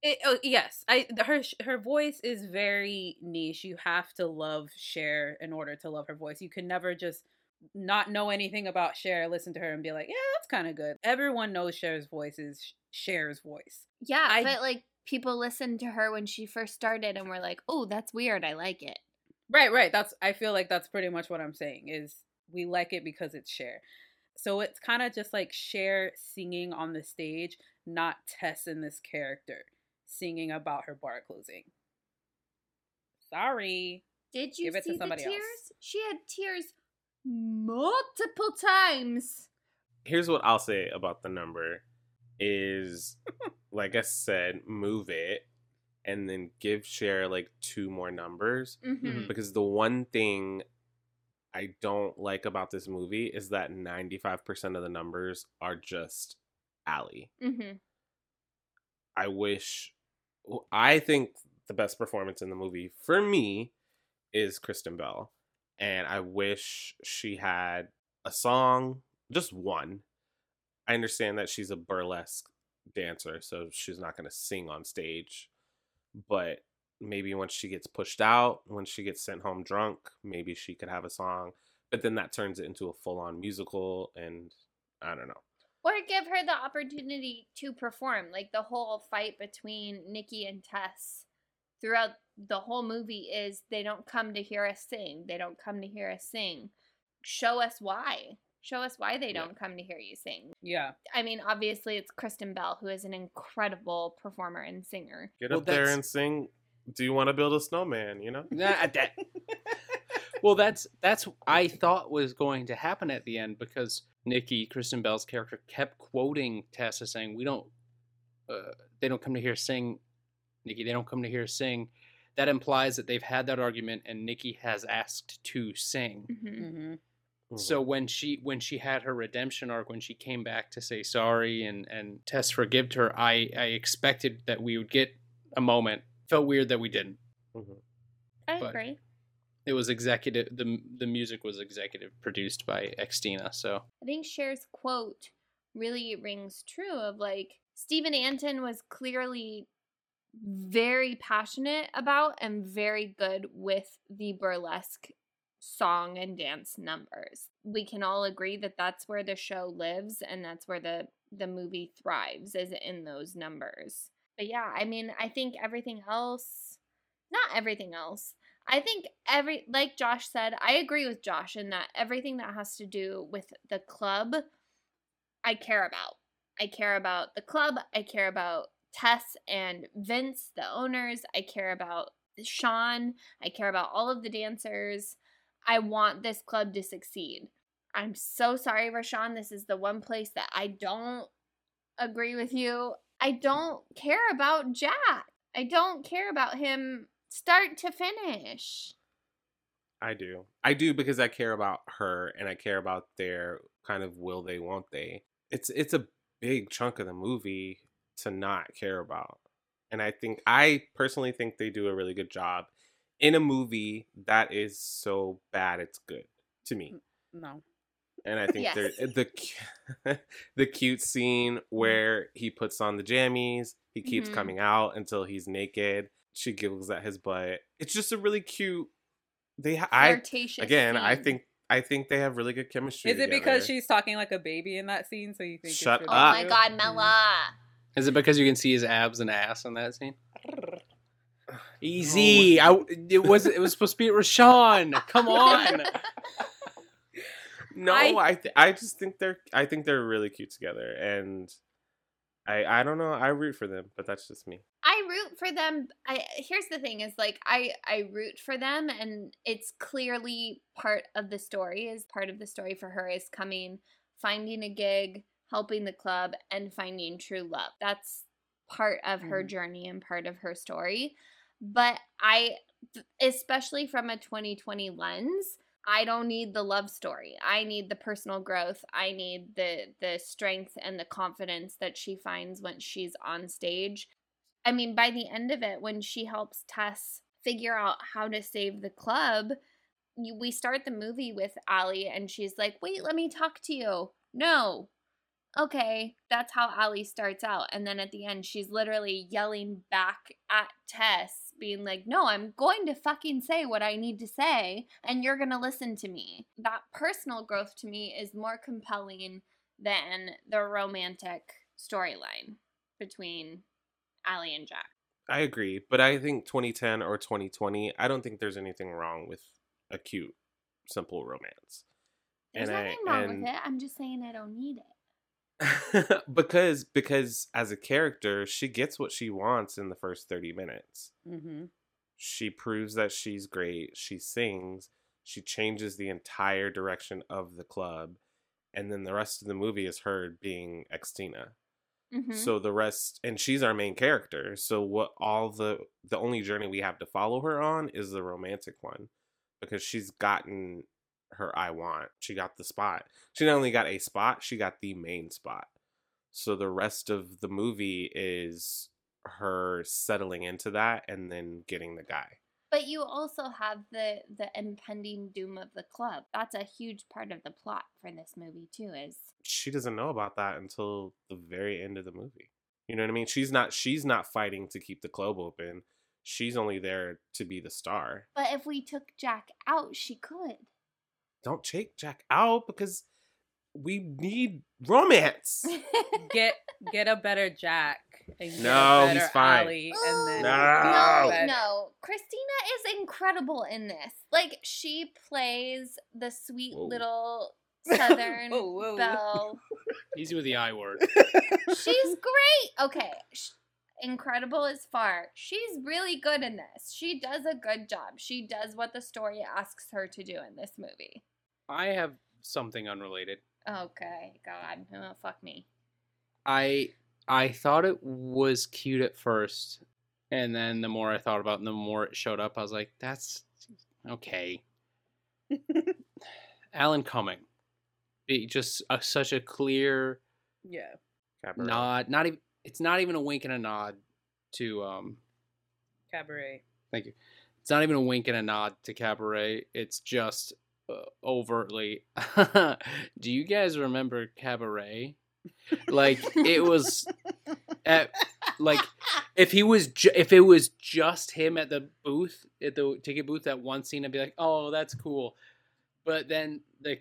S7: It, oh yes, I her her voice is very niche. You have to love Cher in order to love her voice. You can never just not know anything about Cher, listen to her and be like, yeah, that's kind of good. Everyone knows Cher's voice is Cher's voice.
S6: Yeah,
S7: I-
S6: but like people listened to her when she first started and were like, "Oh, that's weird. I like it."
S7: Right, right. That's I feel like that's pretty much what I'm saying is we like it because it's Cher. So it's kind of just like Cher singing on the stage, not Tess in this character singing about her bar closing. Sorry.
S6: Did you
S7: Give it to
S6: see the
S7: somebody
S6: tears?
S7: else.
S6: She had tears multiple times.
S9: Here's what I'll say about the number is like I said, move it and then give Cher like two more numbers.
S6: Mm-hmm.
S9: Because the one thing I don't like about this movie is that 95% of the numbers are just Ali.
S6: Mm-hmm.
S9: I wish I think the best performance in the movie for me is Kristen Bell. And I wish she had a song, just one. I understand that she's a burlesque dancer, so she's not going to sing on stage. But maybe when she gets pushed out, when she gets sent home drunk, maybe she could have a song. But then that turns it into a full on musical, and I don't know.
S6: Or give her the opportunity to perform. Like the whole fight between Nikki and Tess throughout the whole movie is they don't come to hear us sing. They don't come to hear us sing. Show us why. Show us why they don't come to hear you sing.
S7: Yeah.
S6: I mean, obviously, it's Kristen Bell, who is an incredible performer and singer.
S9: Get
S8: Well,
S9: up there and sing. Do you want to build a snowman? You know?
S8: Nah, that- well, that's that's I thought was going to happen at the end because Nikki, Kristen Bell's character, kept quoting Tessa saying, "We don't, uh, they don't come to hear sing, Nikki. They don't come to hear sing." That implies that they've had that argument, and Nikki has asked to sing.
S6: Mm-hmm.
S7: hmm
S8: So when she when she had her redemption arc, when she came back to say sorry and and Tess forgived her, I I expected that we would get a moment. Felt weird that we didn't.
S9: Mhm.
S6: I
S8: But-
S6: agree.
S8: It was executive. the The music was executive produced by Xtina. So
S6: I think Cher's quote really rings true of like Steven Antin was clearly very passionate about and very good with the burlesque song and dance numbers. We can all agree that that's where the show lives and that's where the the movie thrives is in those numbers. But yeah, I mean, I think everything else not everything else. I think every like Josh said, I agree with Josh in that everything that has to do with the club I care about. I care about the club, I care about Tess and Vince, the owners, I care about Sean, I care about all of the dancers. I want this club to succeed. I'm so sorry, Rashawn. This is the one place that I don't agree with you. I don't care about Jack. I don't care about him start to finish.
S9: I do. I do because I care about her and I care about their kind of will they won't they. It's it's a big chunk of the movie to not care about. And I think I personally think they do a really good job in a movie that is so bad it's good to me.
S7: No.
S9: And I think
S6: Yes.
S9: there the the cute scene where he puts on the jammies, he keeps
S6: Mhm.
S9: coming out until he's naked. She giggles at his butt. It's just a really cute. They ha- I
S6: Flirtatious.
S9: again, I think I think they have really good chemistry.
S7: Is it because she's talking like a baby in that scene? So you think?
S9: Shut
S7: it's
S6: Oh
S7: really
S9: up.
S6: Oh
S7: my
S6: god,
S7: mm-hmm.
S6: Mela.
S8: Is it because you can see his abs and ass in that scene? Easy. I it was it was supposed to be Rashawn. Come on.
S9: No,
S7: I-
S9: I th- I just think they're I think they're really cute together, and I I don't know. I root for them, but that's just me.
S6: I root for them. I here's the thing is like I I root for them and it's clearly part of the story is part of the story for her is coming finding a gig, helping the club and finding true love. That's part of her
S7: Mhm.
S6: journey and part of her story. But I especially from a 2020 lens, I don't need the love story. I need the personal growth. I need the the strength and the confidence that she finds when she's on stage. I mean, by the end of it, when she helps Tess figure out how to save the club, you, we start the movie with Ali, and she's like, "Wait, let me talk to you." No, okay, that's how Ali starts out. And then at the end, she's literally yelling back at Tess, being like, no, I'm going to fucking say what I need to say, and you're going to listen to me. That personal growth to me is more compelling than the romantic storyline between Ali and Jack.
S9: I agree, but I think 2010 or 2020, I don't think there's anything wrong with a cute, simple romance.
S6: There's
S9: And I-
S6: nothing wrong
S9: and-
S6: with it. I'm just saying I don't need it.
S9: because because as a character, she gets what she wants in the first 30 minutes.
S7: Mm-hmm.
S9: She proves that she's great. She sings. She changes the entire direction of the club. And then the rest of the movie is her being Xtina.
S6: Mhm.
S9: So the rest and she's our main character. So what all the the only journey we have to follow her on is the romantic one because she's gotten her I want. She got the spot. She not only got a spot, she got the main spot. So the rest of the movie is her settling into that and then getting the guy.
S6: But you also have the the impending doom of the club. That's a huge part of the plot for this movie too. Is
S9: She doesn't know about that until the very end of the movie. You know what I mean? She's not she's not fighting to keep the club open. She's only there to be the star.
S6: but if we took Jack out, she could.
S9: don't take Jack out because we need romance.
S7: Get get a better Jack. And
S9: No,
S7: a
S9: he's fine.
S7: Ali, and then
S9: No.
S6: no, no. Christina is incredible in this. Like she plays the sweet
S9: Whoa.
S6: little Southern
S7: Whoa, whoa.
S6: belle.
S8: Easy with the I word.
S6: She's great. Okay. sh- Incredible as far. She's really good in this. She does a good job. She does what the story asks her to do in this movie.
S8: I have something unrelated.
S6: Okay, God, oh, fuck me.
S8: I I thought it was cute at first, and then the more I thought about it, and the more it showed up, I was like, "That's okay." Alan Cumming, Be just a, such a clear
S7: Yeah.
S9: Cabaret.
S8: nod. Not even it's not even a wink and a nod to um.
S7: Cabaret.
S8: Thank you. It's not even a wink and a nod to Cabaret. It's just uh, overtly. Do you guys remember Cabaret? Like it was at like if he was ju- if it was just him at the booth at the ticket booth at one scene I'd be like oh that's cool but then the uh,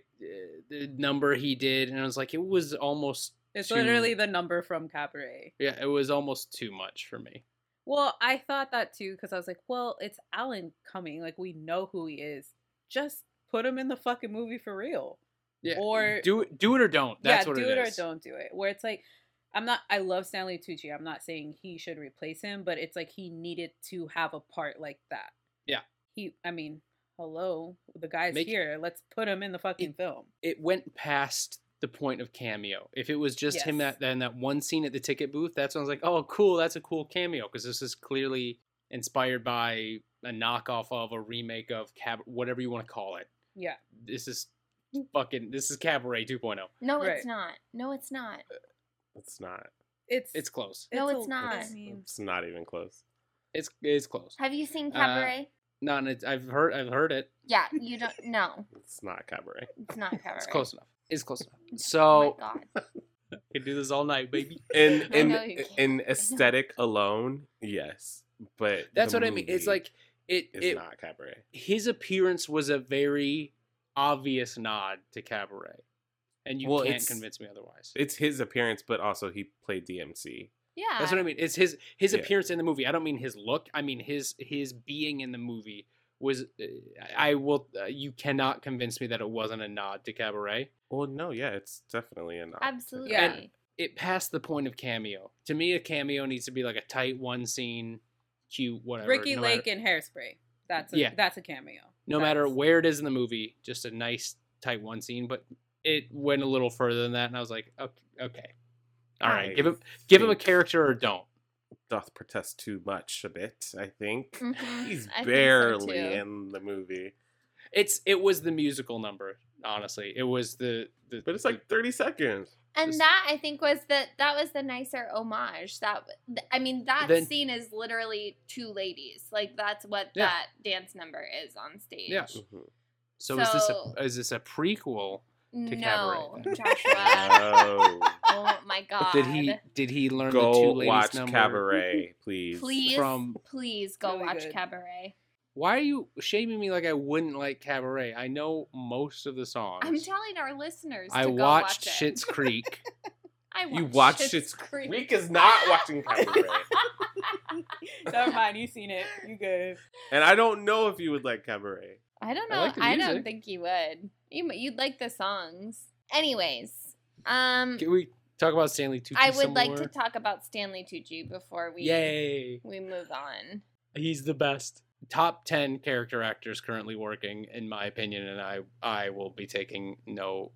S8: the number he did and I was like it was almost
S7: It's
S8: too-
S7: literally the number from Cabaret.
S8: yeah it was almost too much for me
S7: Well, I thought that too because I was like, well, it's Alan Cumming. Like we know who he is. Just put him in the fucking movie for real.
S8: Yeah
S7: Or-
S8: do it do it or don't that's
S7: yeah,
S8: what
S7: do
S8: it
S7: it,
S8: is
S7: or don't do it. Where it's like, I'm not. I love Stanley Tucci. I'm not saying he should replace him, but it's like he needed to have a part like that.
S8: Yeah.
S7: He. I mean, hello, the guy's
S8: Make-
S7: here. Let's put him in the fucking film.
S8: it went past the point of cameo. If it was just him that then that one scene at the ticket booth, that's when I was like, oh, cool, that's a cool cameo because this is clearly inspired by a knockoff of a remake of Cab, whatever you want to call it.
S7: Yeah.
S8: This is fucking this is Cabaret 2.0.
S6: No,
S7: Right.
S6: it's not. No, it's not.
S9: It's not.
S7: It's
S8: It's close.
S6: No,
S7: a-
S6: it's not.
S7: I mean,
S9: It's not even close.
S8: It's it's close.
S6: Have you seen
S8: Uh,
S6: Cabaret?
S8: No, and it's, I've heard I've heard it.
S6: yeah, you don't. No,
S9: It's not cabaret.
S6: it's not Cabaret.
S8: It's close enough. It's close enough.
S6: Oh
S8: So
S6: my God.
S8: I can do this all night, baby.
S9: In in
S6: know you can't.
S9: in aesthetic alone, yes. But
S8: That's what I mean. It's
S9: movie
S8: like it
S9: is
S8: it
S9: not cabaret.
S8: his appearance was a very obvious nod to Cabaret, and you
S9: Well,
S8: can't convince me otherwise.
S9: It's his appearance, but also he played DMC.
S6: Yeah.
S8: That's what I mean. It's his his
S9: Yeah.
S8: appearance in the movie. I don't mean his look. I mean his his being in the movie was. Uh, I will. Uh, you cannot convince me that it wasn't a nod to Cabaret.
S9: Well, no, yeah, it's definitely a nod.
S6: Absolutely.
S7: Yeah.
S8: It passed the point of cameo. To me, a cameo needs to be like a tight one scene, cute, whatever.
S7: Ricky
S8: no
S7: Lake
S8: Matter,
S7: and Hairspray. That's a,
S8: Yeah.
S7: That's a cameo.
S8: No matter where it is in the movie, just a nice tight one scene. But it went a little further than that, and I was like, okay, okay. all right,
S9: I
S8: give him give him a character or don't.
S9: Doth protest too much a bit. I think
S6: Mhm,
S9: he's
S6: I think so,
S9: barely in the movie,
S8: It's it was the musical number. Honestly, it was the, the
S9: but it's like thirty seconds.
S6: And
S8: Just-
S6: that I think was the that was the nicer homage. That I mean that
S8: Then-
S6: scene is literally two ladies. Like that's what
S8: Yeah.
S6: that dance number is on stage.
S8: Yeah.
S9: Mhm.
S8: So, is this a is this a prequel to
S6: no,
S8: Cabaret.
S6: Joshua.
S9: Oh.
S6: oh my god.
S8: Did he did he learn the two
S9: Go
S8: ladies
S9: watch
S8: number?
S9: Cabaret, please.
S6: Please,
S8: from-
S6: please go
S7: Really
S6: watch
S7: good.
S6: Cabaret.
S8: Why are you shaming me like I wouldn't like Cabaret? I know most of the songs.
S6: I'm telling our listeners.
S8: I
S6: to go
S8: watched
S6: watch it.
S8: Schitt's Creek.
S6: I
S9: You
S6: watched
S9: watch
S6: Schitt's
S9: Schitt's
S6: Creek.
S9: Creek is not watching Cabaret.
S7: Never mind, you seen it. You good.
S9: and I don't know if you would like Cabaret.
S6: I don't
S8: I
S6: know.
S8: like
S6: I, don't think you would. You you'd like the songs. Anyways, um,
S8: Can we talk about Stanley Tucci
S6: I would like
S8: more?
S6: to talk about Stanley Tucci before we
S8: Yay!
S6: we move on.
S8: He's the best. Top ten character actors currently working, in my opinion, and I I will be taking no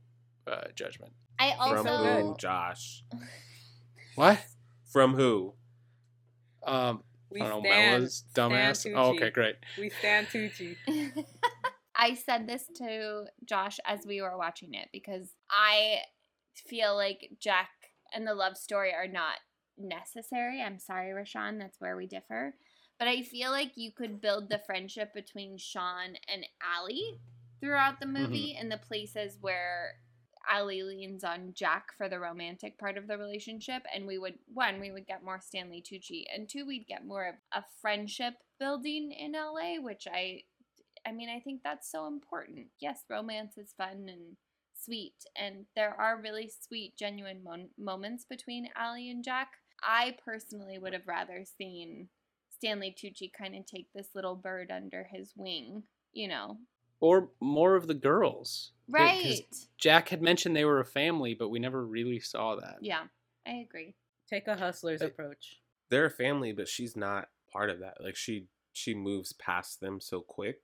S8: uh, judgment.
S6: I
S9: From who,
S6: also
S9: Josh?
S8: What?
S9: From who?
S8: Um,
S7: We
S8: I don't know. Mella's dumbass. Oh, okay, great.
S7: We stand Tucci.
S6: I said this to Josh as we were watching it because I feel like Jack and the love story are not necessary. I'm sorry, Rashawn, that's where we differ. But I feel like you could build the friendship between Sean and Ali throughout the mm-hmm. movie in the places where Ali leans on Jack for the romantic part of the relationship, and we would one we would get more Stanley Tucci, and two we'd get more of a friendship building in LA, which I I mean, I think that's so important. Yes, romance is fun and sweet, and there are really sweet, genuine mon- moments between Ali and Jack. I personally would have rather seen Stanley Tucci kind of take this little bird under his wing, you know.
S8: Or more of the girls.
S6: Right.
S8: Jack had mentioned they were a family, but we never really saw that.
S6: Yeah, I agree.
S7: Take a hustler's approach.
S9: They're a family, but she's not part of that. Like she she moves past them so quick.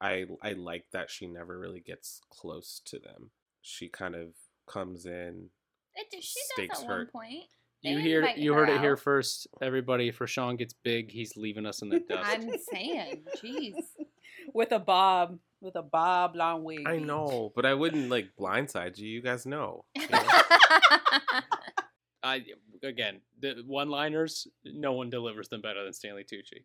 S9: I I like that she never really gets close to them. She kind of comes in.
S6: It, she
S9: Stakes
S6: does at one
S9: hurt.
S6: point.
S8: You hear you
S6: her
S8: heard it here first, everybody. For Sean gets big, he's leaving us in the dust.
S6: I'm saying, jeez.
S7: With a bob. With a bob long wig.
S9: I know, but I wouldn't like blindside you. You guys know. you know?
S8: I again, the one-liners, no one delivers them better than Stanley Tucci.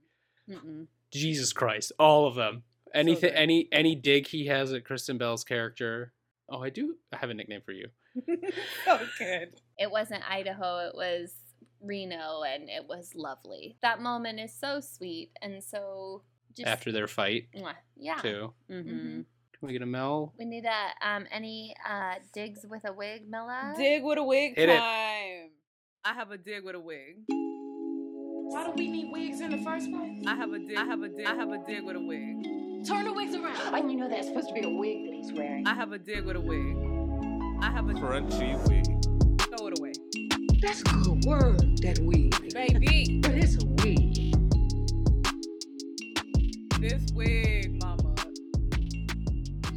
S7: Mm-mm.
S8: Jesus Christ, all of them. Anything,
S7: good.
S8: any any dig he has at Kristen Bell's character. Oh, I do I have a nickname for you.
S7: so good.
S6: it wasn't Idaho, it was Reno, and it was lovely. That moment is so sweet and so just
S8: After their fight,
S6: yeah.
S8: too.
S7: Mm-hmm.
S6: Mhm.
S8: Can we get a Mel?
S6: We need a um any uh digs with a wig, Milla.
S7: Dig with a wig
S8: Hit it.
S7: time. I have a dig with a wig.
S4: Why do we need wigs in the first place?
S7: I have a dig. I have a dig. I have a dig with a wig.
S4: Turn the wigs around. And you know that's supposed to be a wig that he's wearing.
S7: I have a dig with a wig. I have a
S9: Crunchy wig.
S7: throw it away,
S10: That's a good word, that wig.
S7: baby.
S10: But it's a wig.
S7: This wig, mama.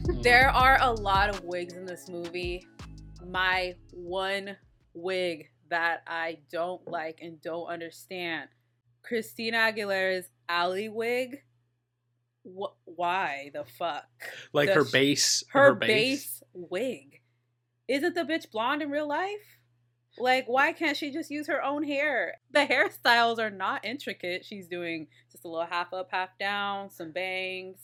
S7: Mm. There are a lot of wigs in this movie. My one wig that I don't like and don't understand Christina Aguilera's Ali wig. Wh- why the fuck?
S8: Like
S7: The
S8: her
S7: sh-
S8: base,
S7: her, base. wig. Isn't the bitch blonde in real life? Like, why can't she just use her own hair? The hairstyles are not intricate. She's doing just a little half up, half down, some bangs.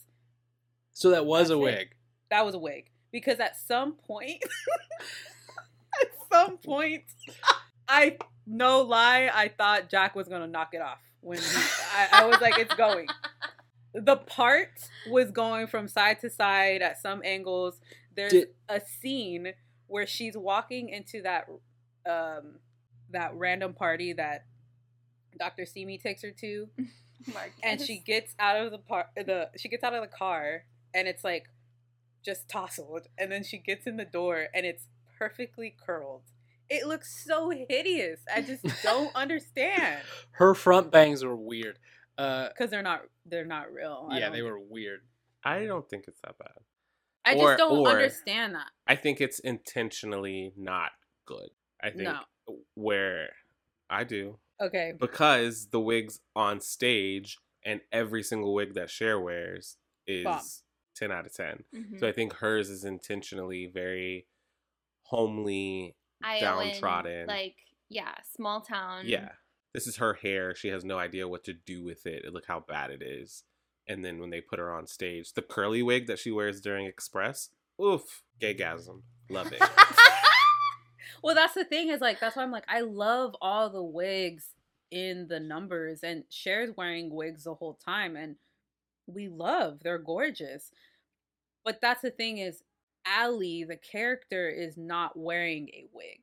S8: So that was
S7: That's
S8: a
S7: it.
S8: wig.
S7: That was a wig. Because at some point, at some point, I no lie, I thought Jack was gonna knock it off when he, I, I was like, it's going. The part was going from side to side at some angles. There's
S8: Did-
S7: a scene where she's walking into that um that random party that Dr. Simi takes her to and she gets out of the par- the she gets out of the car and it's like just tousled and then she gets in the door and it's perfectly curled it looks so hideous i just don't understand
S8: Her front bangs were weird. Uh,
S7: because they're not they're not real I
S8: yeah,
S7: don't-
S8: they were weird.
S9: I don't think it's that bad.
S7: I just don't
S9: or-
S7: understand that
S9: I think it's intentionally not good. I think
S7: No.
S9: where I do
S7: okay
S9: because the wigs on stage and every single wig that Cher wears is
S7: Bomb.
S9: 10 out of 10.
S6: Mhm.
S9: So I think hers is intentionally very homely.
S6: Iowan,
S9: downtrodden.
S6: like yeah, small town.
S9: Yeah. This is her hair. She has no idea what to do with it. Look how bad it is. And then when they put her on stage, the curly wig that she wears during Express, oof, gaygasm. Love it.
S7: well, that's the thing is like that's why I'm like I love all the wigs in the numbers and Cher's wearing wigs the whole time and we love they're gorgeous. But that's the thing is Ali, the character, is not wearing a wig.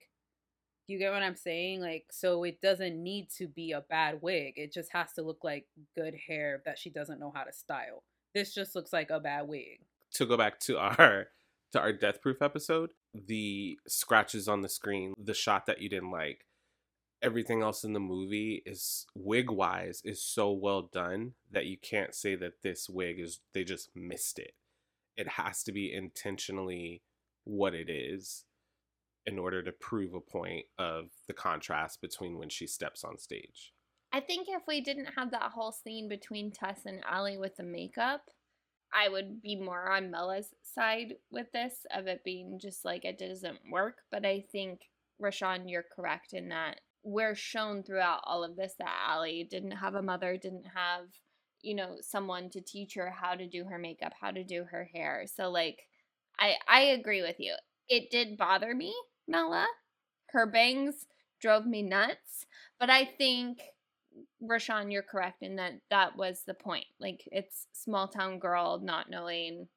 S7: You get what I'm saying? Like, so it doesn't need to be a bad wig. It just has to look like good hair that she doesn't know how to style. This just looks like a bad wig.
S9: to go back to our to our death proof episode, the scratches on the screen, the shot that you didn't like, everything else in the movie is wig wise is so well done that you can't say that this wig is they just missed it. It has to be intentionally what it is in order to prove a point of the contrast between when she steps on stage.
S6: I think if we didn't have that whole scene between Tess and Ali with the makeup, I would be more on Mella's side with this of it being just like it doesn't work. But I think Rashawn, you're correct in that we're shown throughout all of this that Ali didn't have a mother, didn't have, you know, someone to teach her how to do her makeup, how to do her hair. So like I I agree with you. It did bother me, Mella. Her bangs drove me nuts. But I think Rashawn, you're correct in that that was the point. Like it's small town girl not knowing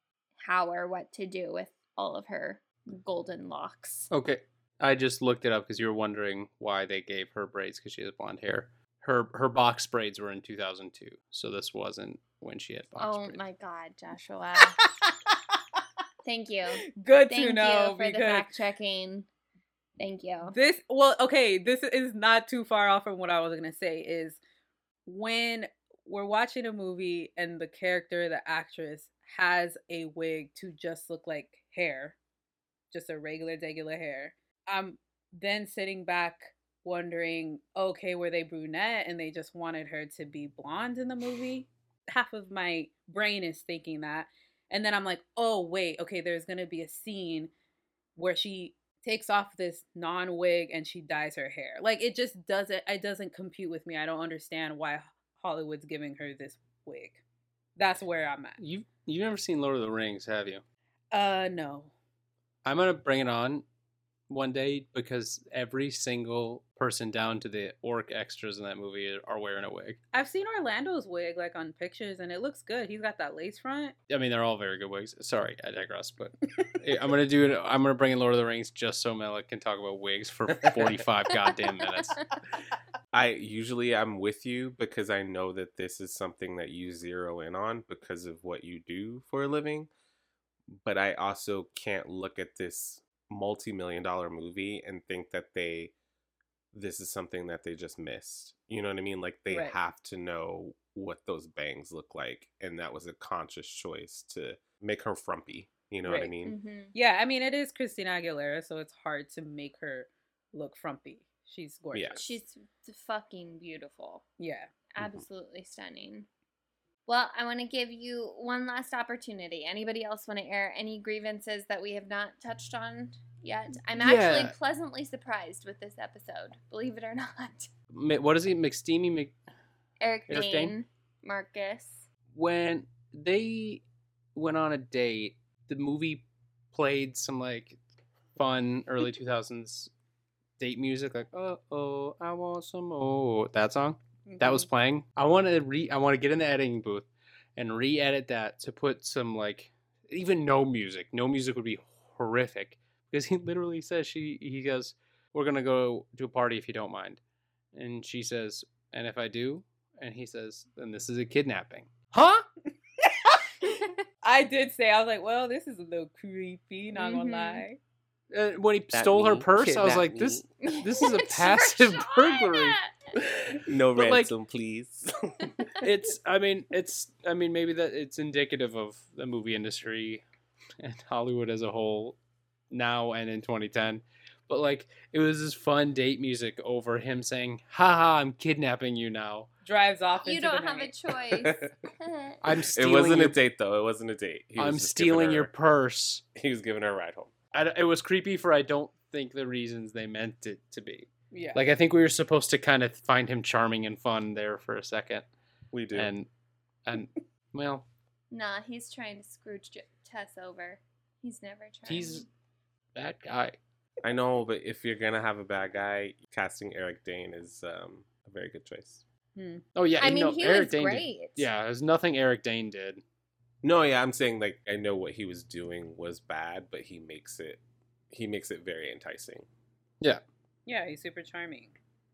S6: how or what to do with all of her golden locks.
S8: Okay, I just looked it up because you were wondering why they gave her braids because she has blonde hair. Her her box braids were in 2002, so this wasn't when she had box
S6: Oh
S8: braids.
S6: my god, Joshua. Thank you.
S7: Good
S6: Thank
S7: to know
S6: you for the fact checking. Thank you.
S7: This well, okay, this is not too far off from what I was gonna say. Is when we're watching a movie and the character, the actress, has a wig to just look like hair, just a regular, regular hair. I'm then sitting back wondering, okay, were they brunette and they just wanted her to be blonde in the movie? Half of my brain is thinking that. And then I'm like, oh, wait, okay, there's gonna be a scene where she takes off this non wig and she dyes her hair. Like it just doesn't it doesn't compute with me. I don't understand why Hollywood's giving her this wig. That's where I'm at.
S8: You you've never seen Lord of the Rings, have you?
S7: Uh no.
S8: I'm gonna bring it on one day because every single person down to the orc extras in that movie are wearing a wig.
S7: I've seen Orlando's wig like on pictures and it looks good. He's got that lace front.
S8: I mean, they're all very good wigs. Sorry, I digress. But I'm gonna do it. I'm gonna bring in Lord of the Rings just so Mela can talk about wigs for 45 goddamn minutes.
S9: I usually I'm with you because I know that this is something that you zero in on because of what you do for a living. But I also can't look at this multi-million dollar movie and think that they this is something that they just missed. You know what I mean? Like they
S7: Right.
S9: have to know what those bangs look like and that was a conscious choice to make her frumpy. You know what I
S7: Right.
S9: mean?
S6: Mhm.
S7: Yeah, I mean it is Christina Aguilera, so it's hard to make her look frumpy. She's gorgeous.
S6: She's fucking beautiful.
S7: yeah.
S6: Absolutely stunning. Well, I want to give you one last opportunity. Anybody else want to air any grievances that we have not touched on yet? I'm actually
S8: Yeah.
S6: pleasantly surprised with this episode, believe it or not.
S8: What is he? McSteamy Mc.
S6: Eric
S8: Eric
S6: Dane,
S8: Dane?
S6: Marcus.
S8: when they went on a date, the movie played some like fun early 2000s date music, like "Oh oh, I want some more." That song that was
S7: Mhm.
S8: playing. I want to re. I want to get in the editing booth and re-edit that to put some like even no music. No music would be horrific because he literally says she. He goes, "We're gonna go to a party if you don't mind," and she says, "And if I do," and he says, "Then this is a kidnapping." Huh?
S7: I did say I was like, well, this is a little creepy, not
S6: Mhm.
S7: gonna lie.
S8: Uh, when he
S9: That
S8: stole her
S9: me?
S8: purse, I was like,
S9: me.
S8: "This, this is a passive burglary."
S9: No
S8: But, like-
S9: ransom, please.
S8: It's, I mean, it's, I mean, maybe that it's indicative of the movie industry and Hollywood as a whole now and in 2010. But like, it was this fun date music over him saying, "Haha, I'm kidnapping you now.
S7: Drives off.
S6: you
S7: into
S6: don't
S7: the
S6: have a choice.
S8: I'm
S9: it
S8: stealing
S9: wasn't
S8: your,
S9: a date though. It wasn't a date. He
S8: I'm
S9: just
S8: stealing
S9: her-
S8: your purse."
S9: He was giving her a ride home.
S8: I d it was creepy for I don't think the reasons they meant it to be.
S7: Yeah.
S8: Like I think we were supposed to kind of find him charming and fun there for a second,
S9: We do.
S8: and and well,
S6: nah, he's trying to screw J- Tess over. He's never tried.
S8: He's that guy.
S9: I know, but if you're gonna have a bad guy, casting Eric Dane is um, a very good choice.
S7: Hmm.
S8: Oh yeah,
S6: I
S8: you
S6: mean,
S8: know,
S6: he
S8: Eric
S6: was
S8: Dane did- yeah, there's nothing Eric Dane did.
S9: No, yeah, I'm saying like I know what he was doing was bad, but he makes it he makes it very enticing.
S7: Yeah, he's super charming.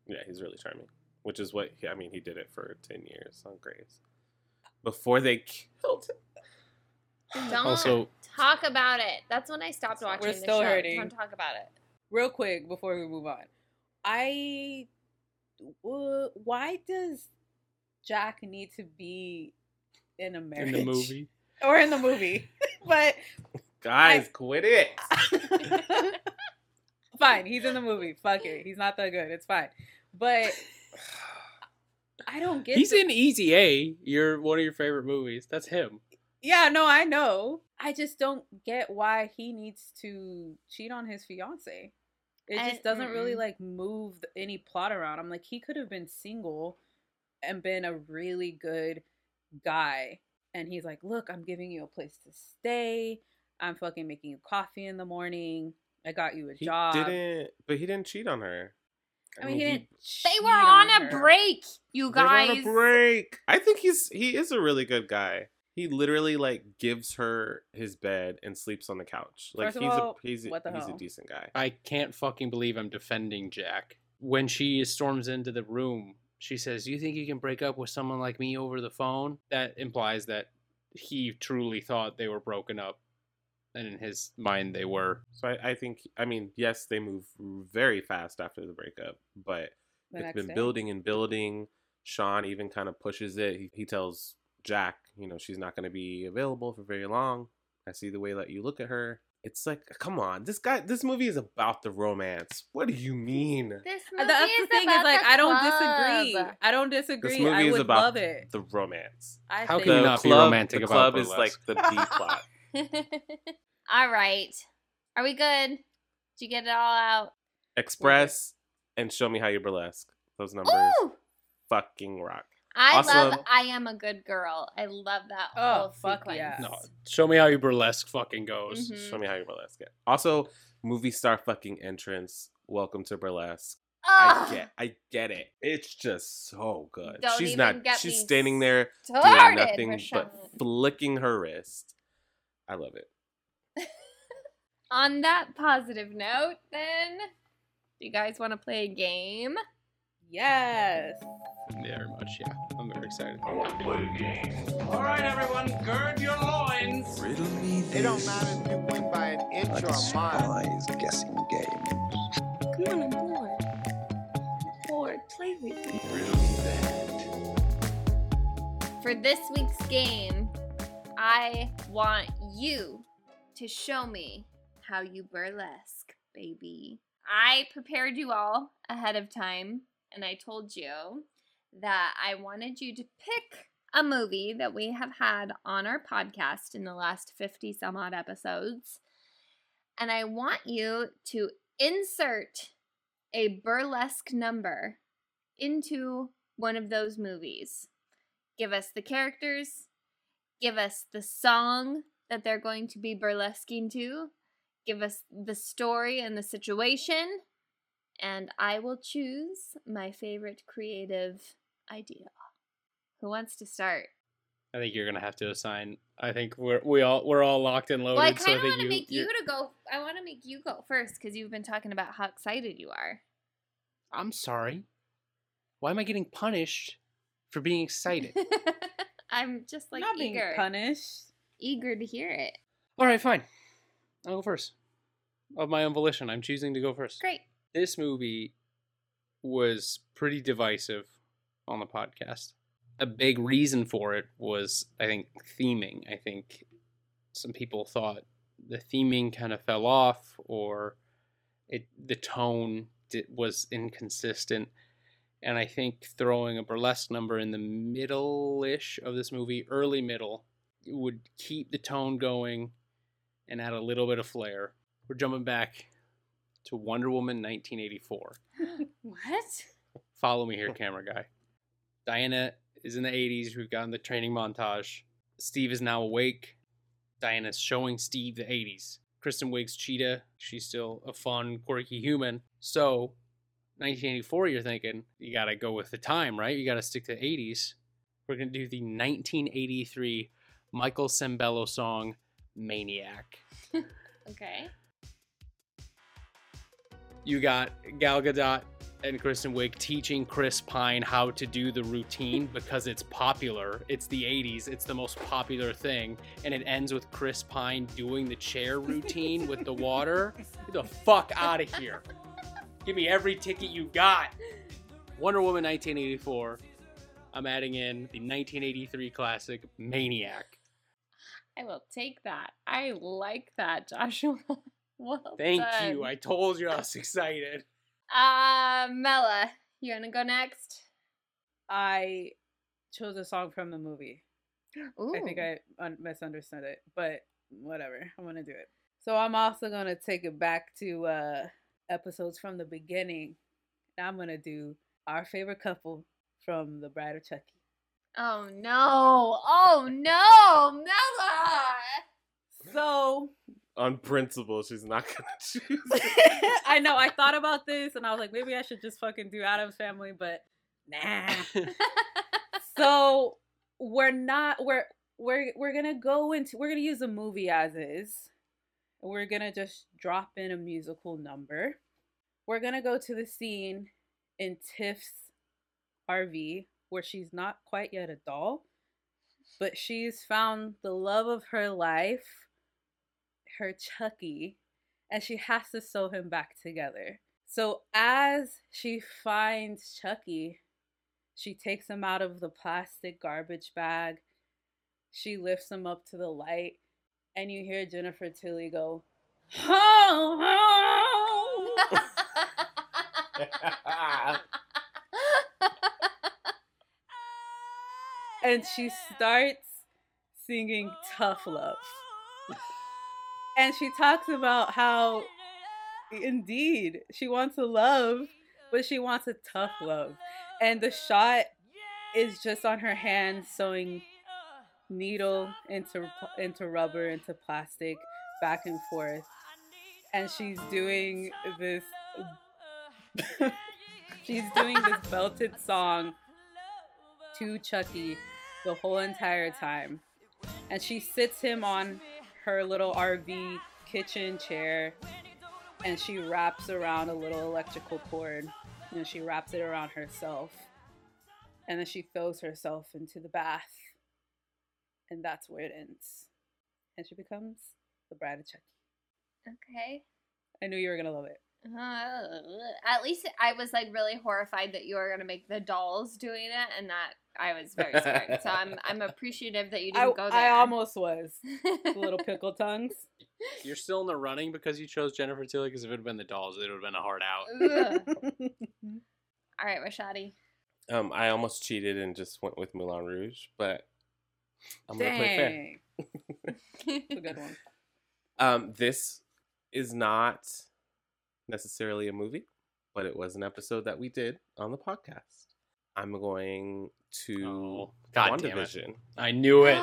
S9: Yeah, he's really charming, which is what he, I mean. He did it for ten years on Grey's before they killed him.
S6: Don't
S8: Also-
S6: talk about it. That's when I stopped watching
S7: We're
S6: the
S7: still
S6: show.
S7: hurting.
S6: Don't talk about it.
S7: Real quick before we move on, I w- why does Jack need to be in a marriage
S8: in the movie.
S7: or in the movie? but
S9: Guys, quit it.
S7: fine, he's in the movie. Fuck it, he's not that good. It's fine. But I don't get.
S8: He's
S7: the-
S8: in Easy A. You're one of your favorite movies. That's him.
S7: Yeah, no, I know. I just don't get why he needs to cheat on his fiance. It
S6: I-
S7: just doesn't really
S6: mm-mm.
S7: like move any plot around. I'm like, he could have been single and been a really good guy. And he's like, look, I'm giving you a place to stay. I'm fucking making you coffee in the morning. I got you a
S9: He
S7: job.
S9: didn't, but he didn't cheat on her.
S7: I mean, he didn't.
S6: They were on a
S7: her.
S6: break, you
S9: They're
S6: guys.
S9: on a break. I think he's he is a really good guy. He literally like gives her his bed and sleeps on the couch. Like
S7: First of
S9: he's
S7: all,
S9: a he's a,
S7: what the
S9: he's a decent guy.
S8: I can't fucking believe I'm defending Jack. When she storms into the room, she says, You think you can break up with someone like me over the phone? That implies that he truly thought they were broken up. And in his mind, they were.
S9: So I, I think I mean yes, they move very fast after the breakup, but
S7: The
S9: it's
S7: next
S9: been
S7: day.
S9: building and building. Sean even kind of pushes it. He, he tells Jack, you know, she's not going to be available for very long. I see the way that you look at her. It's like, come on, this guy, this movie is about the romance. What do you mean?
S6: This
S7: Uh,
S6: movie
S7: That's
S6: is
S7: the thing
S6: about
S7: is like I don't
S6: club.
S7: disagree. I don't disagree.
S9: This movie
S7: I
S9: is
S7: would
S9: about
S7: love it.
S9: the romance.
S7: I
S8: How
S7: think
S8: can you
S9: the
S8: not be
S9: club,
S8: romantic
S9: the
S8: about
S9: club is like the B plot.
S6: all right. Are we good? Did you get it all out?
S9: Express and show me how you burlesque. Those numbers
S6: Ooh!
S9: fucking rock.
S6: I
S9: Also-
S6: love I am a good girl. I love that
S7: Oh,
S6: whole
S7: fuck
S6: sequence.
S7: yeah.
S8: No, show me how you burlesque fucking goes.
S6: Mhm.
S9: Show me how you burlesque it. Also, movie star fucking entrance. Welcome to burlesque.
S6: Ugh,
S9: I get, I get it. It's just so good.
S6: Don't
S9: she's
S6: even
S9: not.
S6: get
S9: She's
S6: me
S9: standing there doing nothing but flicking her wrist. I love it.
S6: On that positive note, then, do you guys want to play a game?
S7: Yes.
S8: Very much, yeah. I'm very excited. I want to play a game.
S2: All right, everyone, gird your loins.
S11: It don't matter if you win by an inch or a mile.
S10: guessing game.
S3: Come on, I'm bored. Bored. Play with me.
S6: For this week's game, I want you to show me how you burlesque, baby. I prepared you all ahead of time, and I told you that I wanted you to pick a movie that we have had on our podcast in the last 50 some odd episodes. And I want you to insert a burlesque number into one of those movies. Give us the characters, give us the song that they're going to be burlesquing to, give us the story and the situation, and I will choose my favorite creative idea. Who wants to start?
S8: I think you're gonna have to assign. I think we're we all we're all locked and loaded.
S6: Well, I kind of
S8: think
S6: want to make you to go. I want to make you go first because you've been talking about how excited you are.
S8: I'm sorry. Why am I getting punished for being excited?
S6: I'm just like
S7: Not being punished.
S6: Eager to hear it.
S8: all right, fine. I'll go first. Of my own volition, I'm choosing to go first.
S6: Great.
S8: This movie was pretty divisive on the podcast. A big reason for it was, I think, theming. I think some people thought the theming kind of fell off, or it the tone di- was inconsistent. And I think throwing a burlesque number in the middle-ish of this movie, early middle, would keep the tone going and add a little bit of flair. We're jumping back to Wonder Woman 1984.
S6: What?
S8: Follow me here, camera guy. Diana is in the 80s. We've gotten the training montage. Steve is now awake. Diana's showing Steve the 80s. Kristen Wiig's Cheetah, she's still a fun, quirky human. So, 1984, you're thinking, you gotta go with the time, right? You gotta stick to the 80s. We're gonna do the 1983 Michael Sembello song, Maniac.
S6: Okay.
S8: You got Gal Gadot and Kristen Wiig teaching Chris Pine how to do the routine because it's popular. It's the 80s. It's the most popular thing. And it ends with Chris Pine doing the chair routine with the water. Get the fuck out of here. Give me every ticket you got. Wonder Woman 1984. I'm adding in the 1983 classic Maniac.
S6: I will take that. I like that, Joshua. well
S8: Thank
S6: done.
S8: you. I told you I was excited.
S6: Uh, Mela, you gonna go next?
S7: I chose a song from the movie.
S6: Ooh.
S7: I think I un- misunderstood it, but whatever. I'm gonna do it. So I'm also gonna take it back to uh episodes from the beginning. And I'm gonna do our favorite couple from The Bride of Chucky.
S6: Oh no! Oh no, Mela!
S7: So
S9: On principle, she's not gonna choose.
S7: I know I thought about this and I was like, maybe I should just fucking do Addams Family, but nah. so we're not we're we're we're gonna go into we're gonna use the movie as is. We're gonna just drop in a musical number. We're gonna go to the scene in Tiff's RV where she's not quite yet a doll, but she's found the love of her life, her Chucky, and she has to sew him back together. So as she finds Chucky, she takes him out of the plastic garbage bag. She lifts him up to the light, and you hear Jennifer Tilly go, "Ho ho!" and she starts singing Tough Love. And she talks about how, indeed, she wants a love, but she wants a tough love. And the shot is just on her hand sewing needle into into rubber into plastic back and forth and she's doing this she's doing this belted song to Chucky the whole entire time. And she sits him on her little RV kitchen chair and she wraps around a little electrical cord and she wraps it around herself and then she throws herself into the bath and that's where it ends. And she becomes the bride of chucky.
S6: Okay.
S7: i knew you were gonna love it.
S6: Uh, at least I was like really horrified that you were gonna make the dolls doing it, and that I was very scared. so I'm I'm appreciative that you didn't go there.
S7: I almost was little pickle tongues
S8: You're still in the running because you chose Jennifer Tilly. Because if it had been the dolls, it would have been a hard out.
S6: Ugh. All right, Rashadi.
S9: Um, I almost cheated and just went with Moulin Rouge, but I'm gonna play fair.
S7: Dang. It's a good one
S9: Um, this is not necessarily a movie, but it was an episode that we did on the podcast. I'm going to
S8: Oh, God damn it.
S9: WandaVision.
S8: I knew it.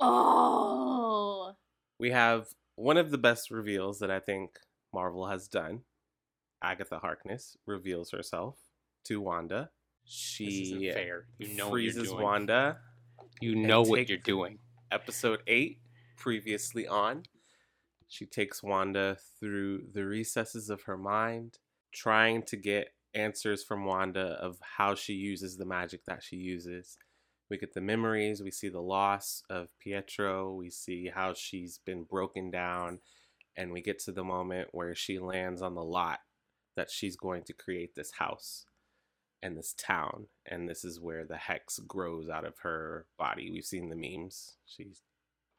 S6: oh.
S9: We have one of the best reveals that I think Marvel has done. Agatha Harkness reveals herself to Wanda. She
S8: This isn't fair. You know what you're
S9: freezes
S8: doing.
S9: Wanda.
S8: You know what
S9: take-
S8: you're doing.
S9: episode 8 previously on she takes wanda through the recesses of her mind trying to get answers from wanda of how she uses the magic that she uses. We get the memories we see the loss of pietro we see how she's been broken down and we get to the moment where she lands on the lot that she's going to create this house and this town and this is where the hex grows out of her body. We've seen the memes. She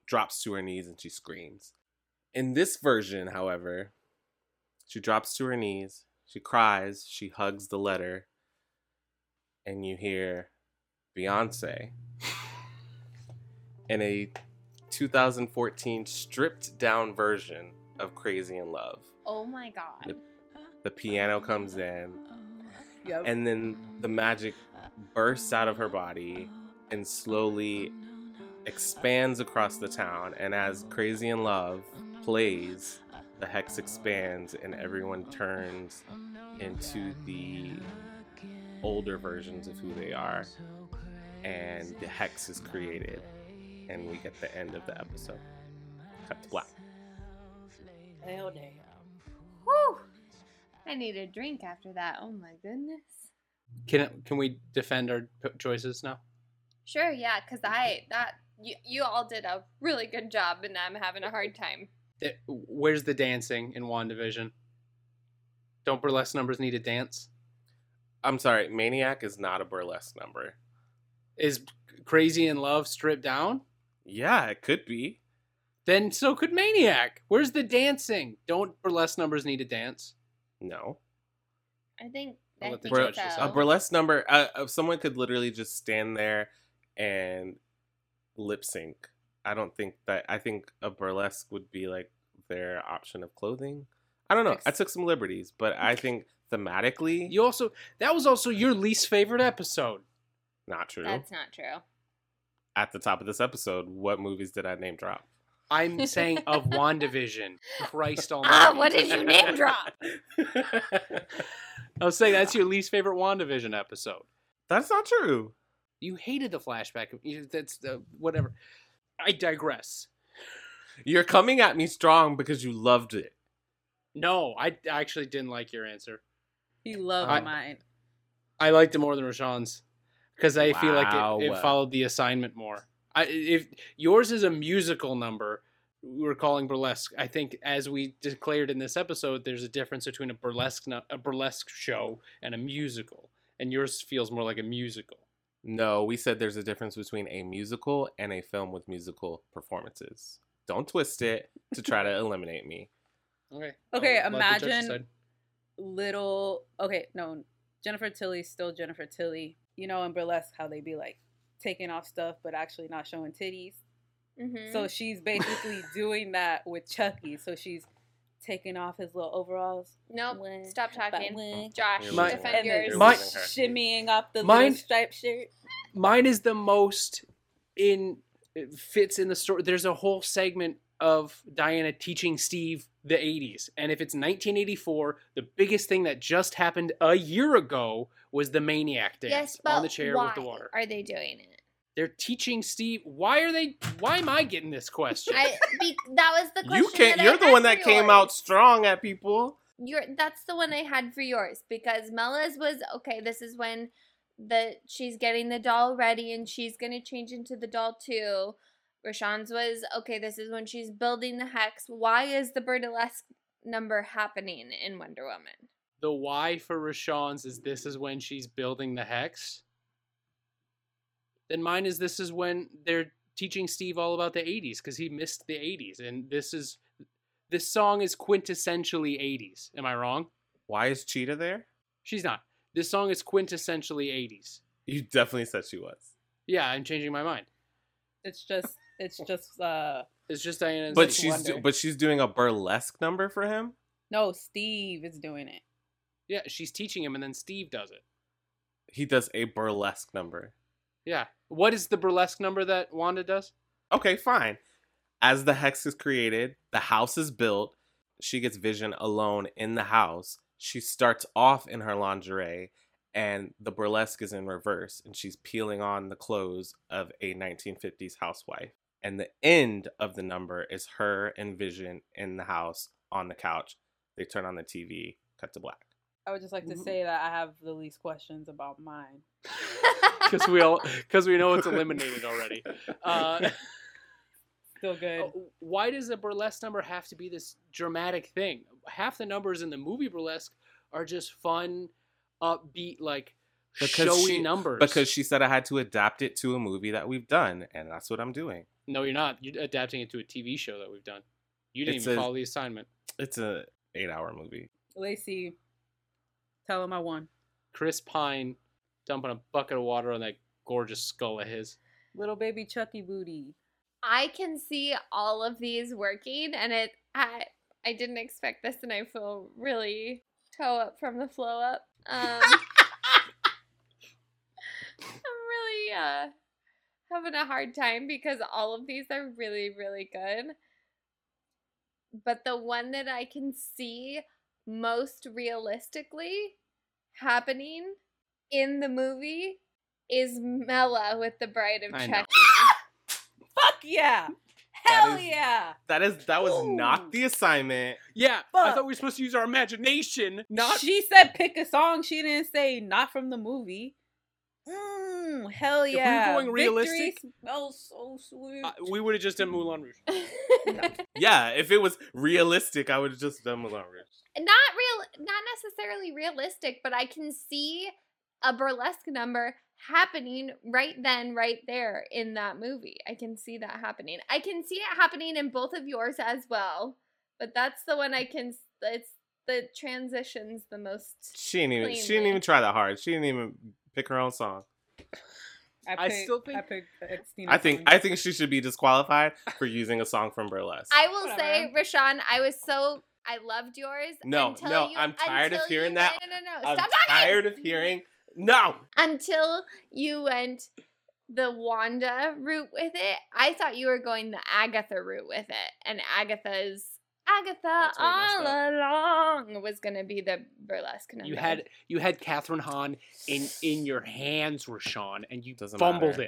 S9: drops to her knees and she screams. In this version however she drops to her knees she cries she hugs the letter and you hear beyonce in a 2014 stripped down version of crazy in love.
S6: Oh my god.
S9: the piano comes in
S7: yep
S9: and then the magic bursts out of her body and slowly expands across the town, and as Crazy in Love plays, the hex expands and everyone turns into the older versions of who they are, and the hex is created, and we get the end of the episode. Cut to black.
S7: Hell damn.
S6: Whew. I need a drink after that. Oh my goodness.
S8: Can can we defend our choices now?
S6: Sure, yeah, because I that you you all did a really good job, and I'm having a hard time.
S8: Eh, Where's the dancing in WandaVision? Don't burlesque numbers need to dance?
S9: I'm sorry, Maniac is not a burlesque number.
S8: Is Crazy in Love stripped down?
S9: Yeah, it could be.
S8: Then so could Maniac. Where's the dancing? Don't burlesque numbers need to dance?
S9: No.
S6: I think
S8: I'll
S6: I
S8: let the
S6: think
S8: judge
S6: so.
S9: A burlesque number, uh, uh, someone could literally just stand there and lip sync. I don't think that. I think a burlesque would be like their option of clothing. I don't know. I took some liberties, but I think thematically,
S8: You also that was also your least favorite episode.
S9: not true.
S6: That's not true.
S9: At the top of this episode, what movies did I name drop?
S8: I'm saying of WandaVision. Christ almighty.
S6: Ah, what did you name drop?
S8: I was saying that's your least favorite WandaVision episode.
S9: That's not true.
S8: You hated the flashback. You- That's uh, whatever. I digress.
S9: You're coming at me strong because you loved it.
S8: No, I actually didn't like your answer.
S7: He loved
S8: I-
S7: mine.
S8: I liked it more than Rashawn's because I feel like it, it followed the assignment more. I, if yours is a musical number, we're calling burlesque. I think as we declared in this episode, there's a difference between a burlesque a burlesque show and a musical, and yours feels more like a musical.
S9: No, we said there's a difference between a musical and a film with musical performances. Don't twist it to try to eliminate me.
S8: Okay.
S7: Okay,
S8: I'll let the judge
S7: imagine little. Okay, no, Jennifer Tilly's still Jennifer Tilly. You know, in burlesque, how they be like taking off stuff but actually not showing titties.
S6: Mm-hmm.
S7: So she's basically doing that with Chucky. So she's taking off his little overalls.
S6: nope.
S7: When-
S6: Stop talking,
S7: when-
S6: Josh.
S9: You're
S8: My-
S6: defend yours.
S8: My-
S7: shimmying up the
S8: Mine-
S7: little striped shirt.
S8: mine is the most in fits in the story there's a whole segment of diana teaching steve the 80s and if it's 1984 the biggest thing that just happened a year ago was the maniac dance
S6: yes,
S8: on the chair
S6: why
S8: with the water
S6: are they doing it?
S8: They're teaching steve why are they why am i getting this question
S6: I be, that was the question.
S9: You can't.
S6: that
S9: You're the one
S6: for
S9: that came
S6: yours.
S9: out strong at people.
S6: You're that's the one I had for yours because Mella's was okay. This is when the she's getting the doll ready and she's gonna change into the doll too. Rashawn's was okay. This is when she's building the hex. Why is the burlesque number happening in Wonder Woman?
S8: the why for rashawn's is this is when she's building the hex then mine is this is when they're teaching steve all about the 80s because he missed the 80s and this is this song is quintessentially 80s am i wrong
S9: Why is Cheetah there?
S8: she's not this song is quintessentially 80s
S9: You definitely said she was.
S8: yeah i'm changing my mind
S7: It's just, it's just, uh,
S8: it's just diana
S9: But
S7: Like
S9: she's do- but she's doing a burlesque number for him.
S7: no, Steve is doing it.
S8: yeah she's teaching him and then steve does it
S9: He does a burlesque number.
S8: Yeah what is the burlesque number that wanda does
S9: Okay, fine. As the hex is created, the house is built. She gets Vision alone in the house. She starts off in her lingerie, and the burlesque is in reverse, and she's peeling on the clothes of a 1950s housewife. And the end of the number is her and Vision in the house on the couch. They turn on the TV, cut to black.
S7: I would just like to
S8: Mhm.
S7: say that I have the least questions about mine.
S8: because we all because we know it's eliminated already uh
S7: Still good.
S8: Uh, why does a burlesque number have to be this dramatic thing? Half the numbers in the movie burlesque are just fun, upbeat, like showy
S9: she,
S8: numbers.
S9: Because she said I had to adapt it to a movie that we've done, and that's what I'm doing.
S8: no, you're not. You're adapting it to a TV show that we've done. You didn't
S9: It's
S8: even
S9: a-
S8: follow the assignment.
S9: It's a eight hour movie.
S7: Lacey, tell him I won.
S8: Chris Pine dumping a bucket of water on that gorgeous skull of his.
S7: Little baby Chucky booty.
S6: I can see all of these working, and it I I didn't expect this, and I feel really toe up from the flow up. Um, I'm really uh having a hard time because all of these are really, really good. But the one that I can see most realistically happening in the movie is Mella with the Bride of
S9: I know.
S6: Chucky.
S7: Fuck yeah. Hell
S9: is-
S7: yeah.
S9: That is that was
S7: Ooh.
S9: not the assignment.
S8: Yeah, I thought we were supposed to use our imagination, not.
S7: She said pick a song. She didn't say not from the movie. Mm, hell
S8: we were
S7: yeah.
S8: going
S7: Victory
S8: realistic-
S7: smells so sweet.
S8: Uh, we would have just done Moulin Rouge.
S9: Yeah, if it was realistic, I would have just done Moulin Rouge.
S6: not real not necessarily realistic but i can see a burlesque number happening right then right there in that movie i can see that happening i can see it happening in both of yours as well but that's the one i can it's the transitions the most
S9: She didn't even she didn't even try that hard. She didn't even pick her own song.
S8: I
S7: pick-
S8: still think-
S7: I pick
S9: I think
S7: song.
S9: I think she should be disqualified for using a song from Burlesque.
S6: i will say rashawn i was so i loved yours
S9: No,
S6: until
S9: no,
S6: you,
S9: I'm tired of
S6: until you
S9: hearing that.
S6: No, no no no
S9: I'm
S6: stop talking
S9: tired of hearing no.
S6: until you went the Wanda route with it. I thought you were going the Agatha route with it, and Agatha's Agatha
S8: That's where you messed
S6: all along was gonna be the burlesque number.
S8: You had you had Kathryn Hahn in in your hands, Rashawn, and you
S9: Doesn't
S8: fumbled
S9: matter.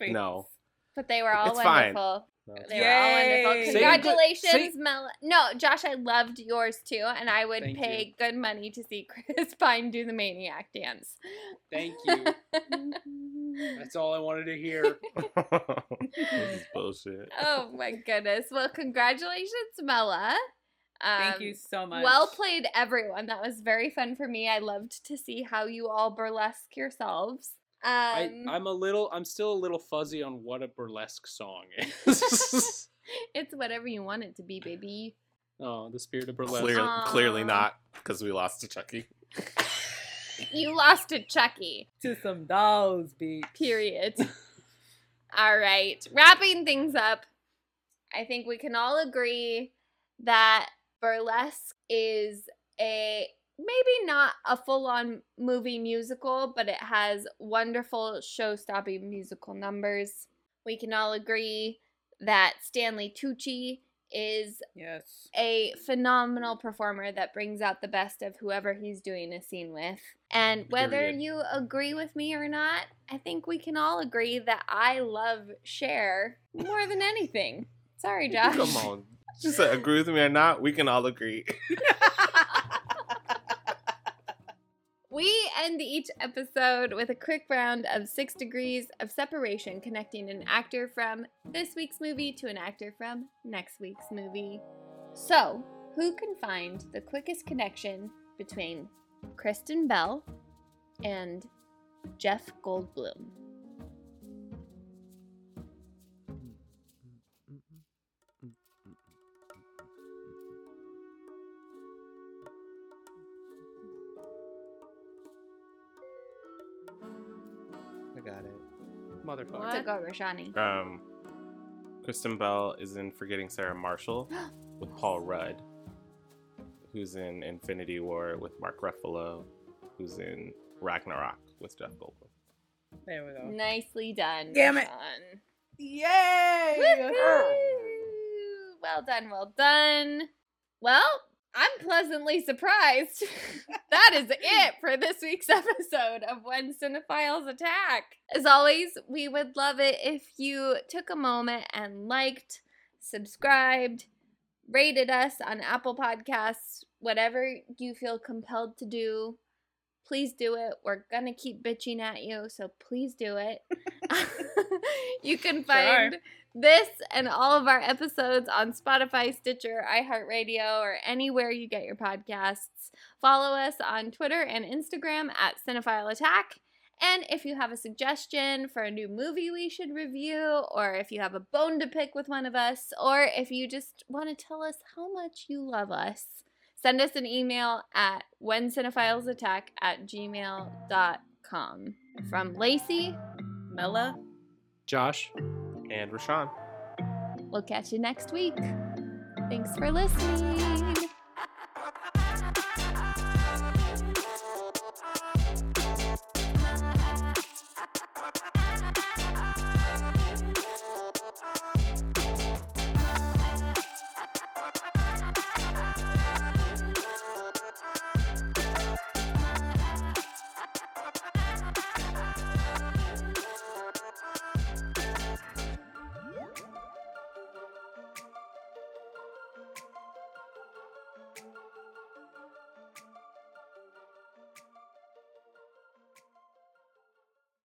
S8: it.
S9: No.
S6: but they were all
S9: It's fine.
S6: wonderful.
S9: No.
S6: They were all
S7: Yay.
S6: wonderful.
S7: Say good-
S6: Congratulations,
S8: say-
S6: Mel. No, Josh, I loved yours too, and I would
S8: Thank
S6: pay good money to see Chris Pine do the maniac dance.
S8: Thank you. That's all I wanted to hear.
S9: this is bullshit.
S6: oh my goodness. Well, congratulations, Mella.
S7: Thank
S6: Um,
S7: you so much.
S6: Well played, everyone. That was very fun for me. I loved to see how you all burlesque yourselves. Um,
S8: I, I'm a little I'm still a little fuzzy on what a burlesque song is.
S6: it's whatever you want it to be, baby.
S8: oh, the spirit of burlesque.
S9: Clear, clearly not because we lost to Chucky.
S6: You lost to Chucky.
S7: to some dolls, beat.
S6: Period. all right. Wrapping things up, I think we can all agree that burlesque is a maybe not a full on movie musical, but it has wonderful show stopping musical numbers. We can all agree that Stanley Tucci is
S7: Yes.
S6: a phenomenal performer that brings out the best of whoever he's doing a scene with. And whether
S8: Period.
S6: you agree with me or not, I think we can all agree that I love Cher more than anything. Sorry, Josh.
S9: Come on. Just agree with me or not, we can all agree.
S6: We end each episode with a quick round of six degrees of separation connecting an actor from this week's movie to an actor from next week's movie. So, who can find the quickest connection between Kristen Bell and Jeff Goldblum?
S8: Motherfucker.
S6: To go, Rashani.
S9: Um, Kristen Bell is in Forgetting Sarah Marshall with Paul Rudd, who's in Infinity War with Mark Ruffalo, who's in Ragnarok with Jeff Goldblum.
S7: There we go.
S6: Nicely done.
S7: Damn it.
S6: Rashawn.
S7: Yay!
S6: Woohoo! Well done, well done. Well, I'm pleasantly surprised. that is it for this week's episode of When Cinephiles Attack. As always, we would love it if you took a moment and liked, subscribed, rated us on Apple Podcasts, whatever you feel compelled to do. Please do it. We're going to keep bitching at you, so please do it. you can find this and all of our episodes on Spotify, Stitcher, iHeartRadio, or anywhere you get your podcasts. Follow us on Twitter and Instagram at Cinephile Attack. And if you have a suggestion for a new movie we should review, or if you have a bone to pick with one of us, or if you just want to tell us how much you love us, send us an email at whencinephilesattack at gmail.com. From Lacey,
S7: Mella.
S8: Josh.
S9: And Rashawn.
S6: we'll catch you next week. Thanks for listening.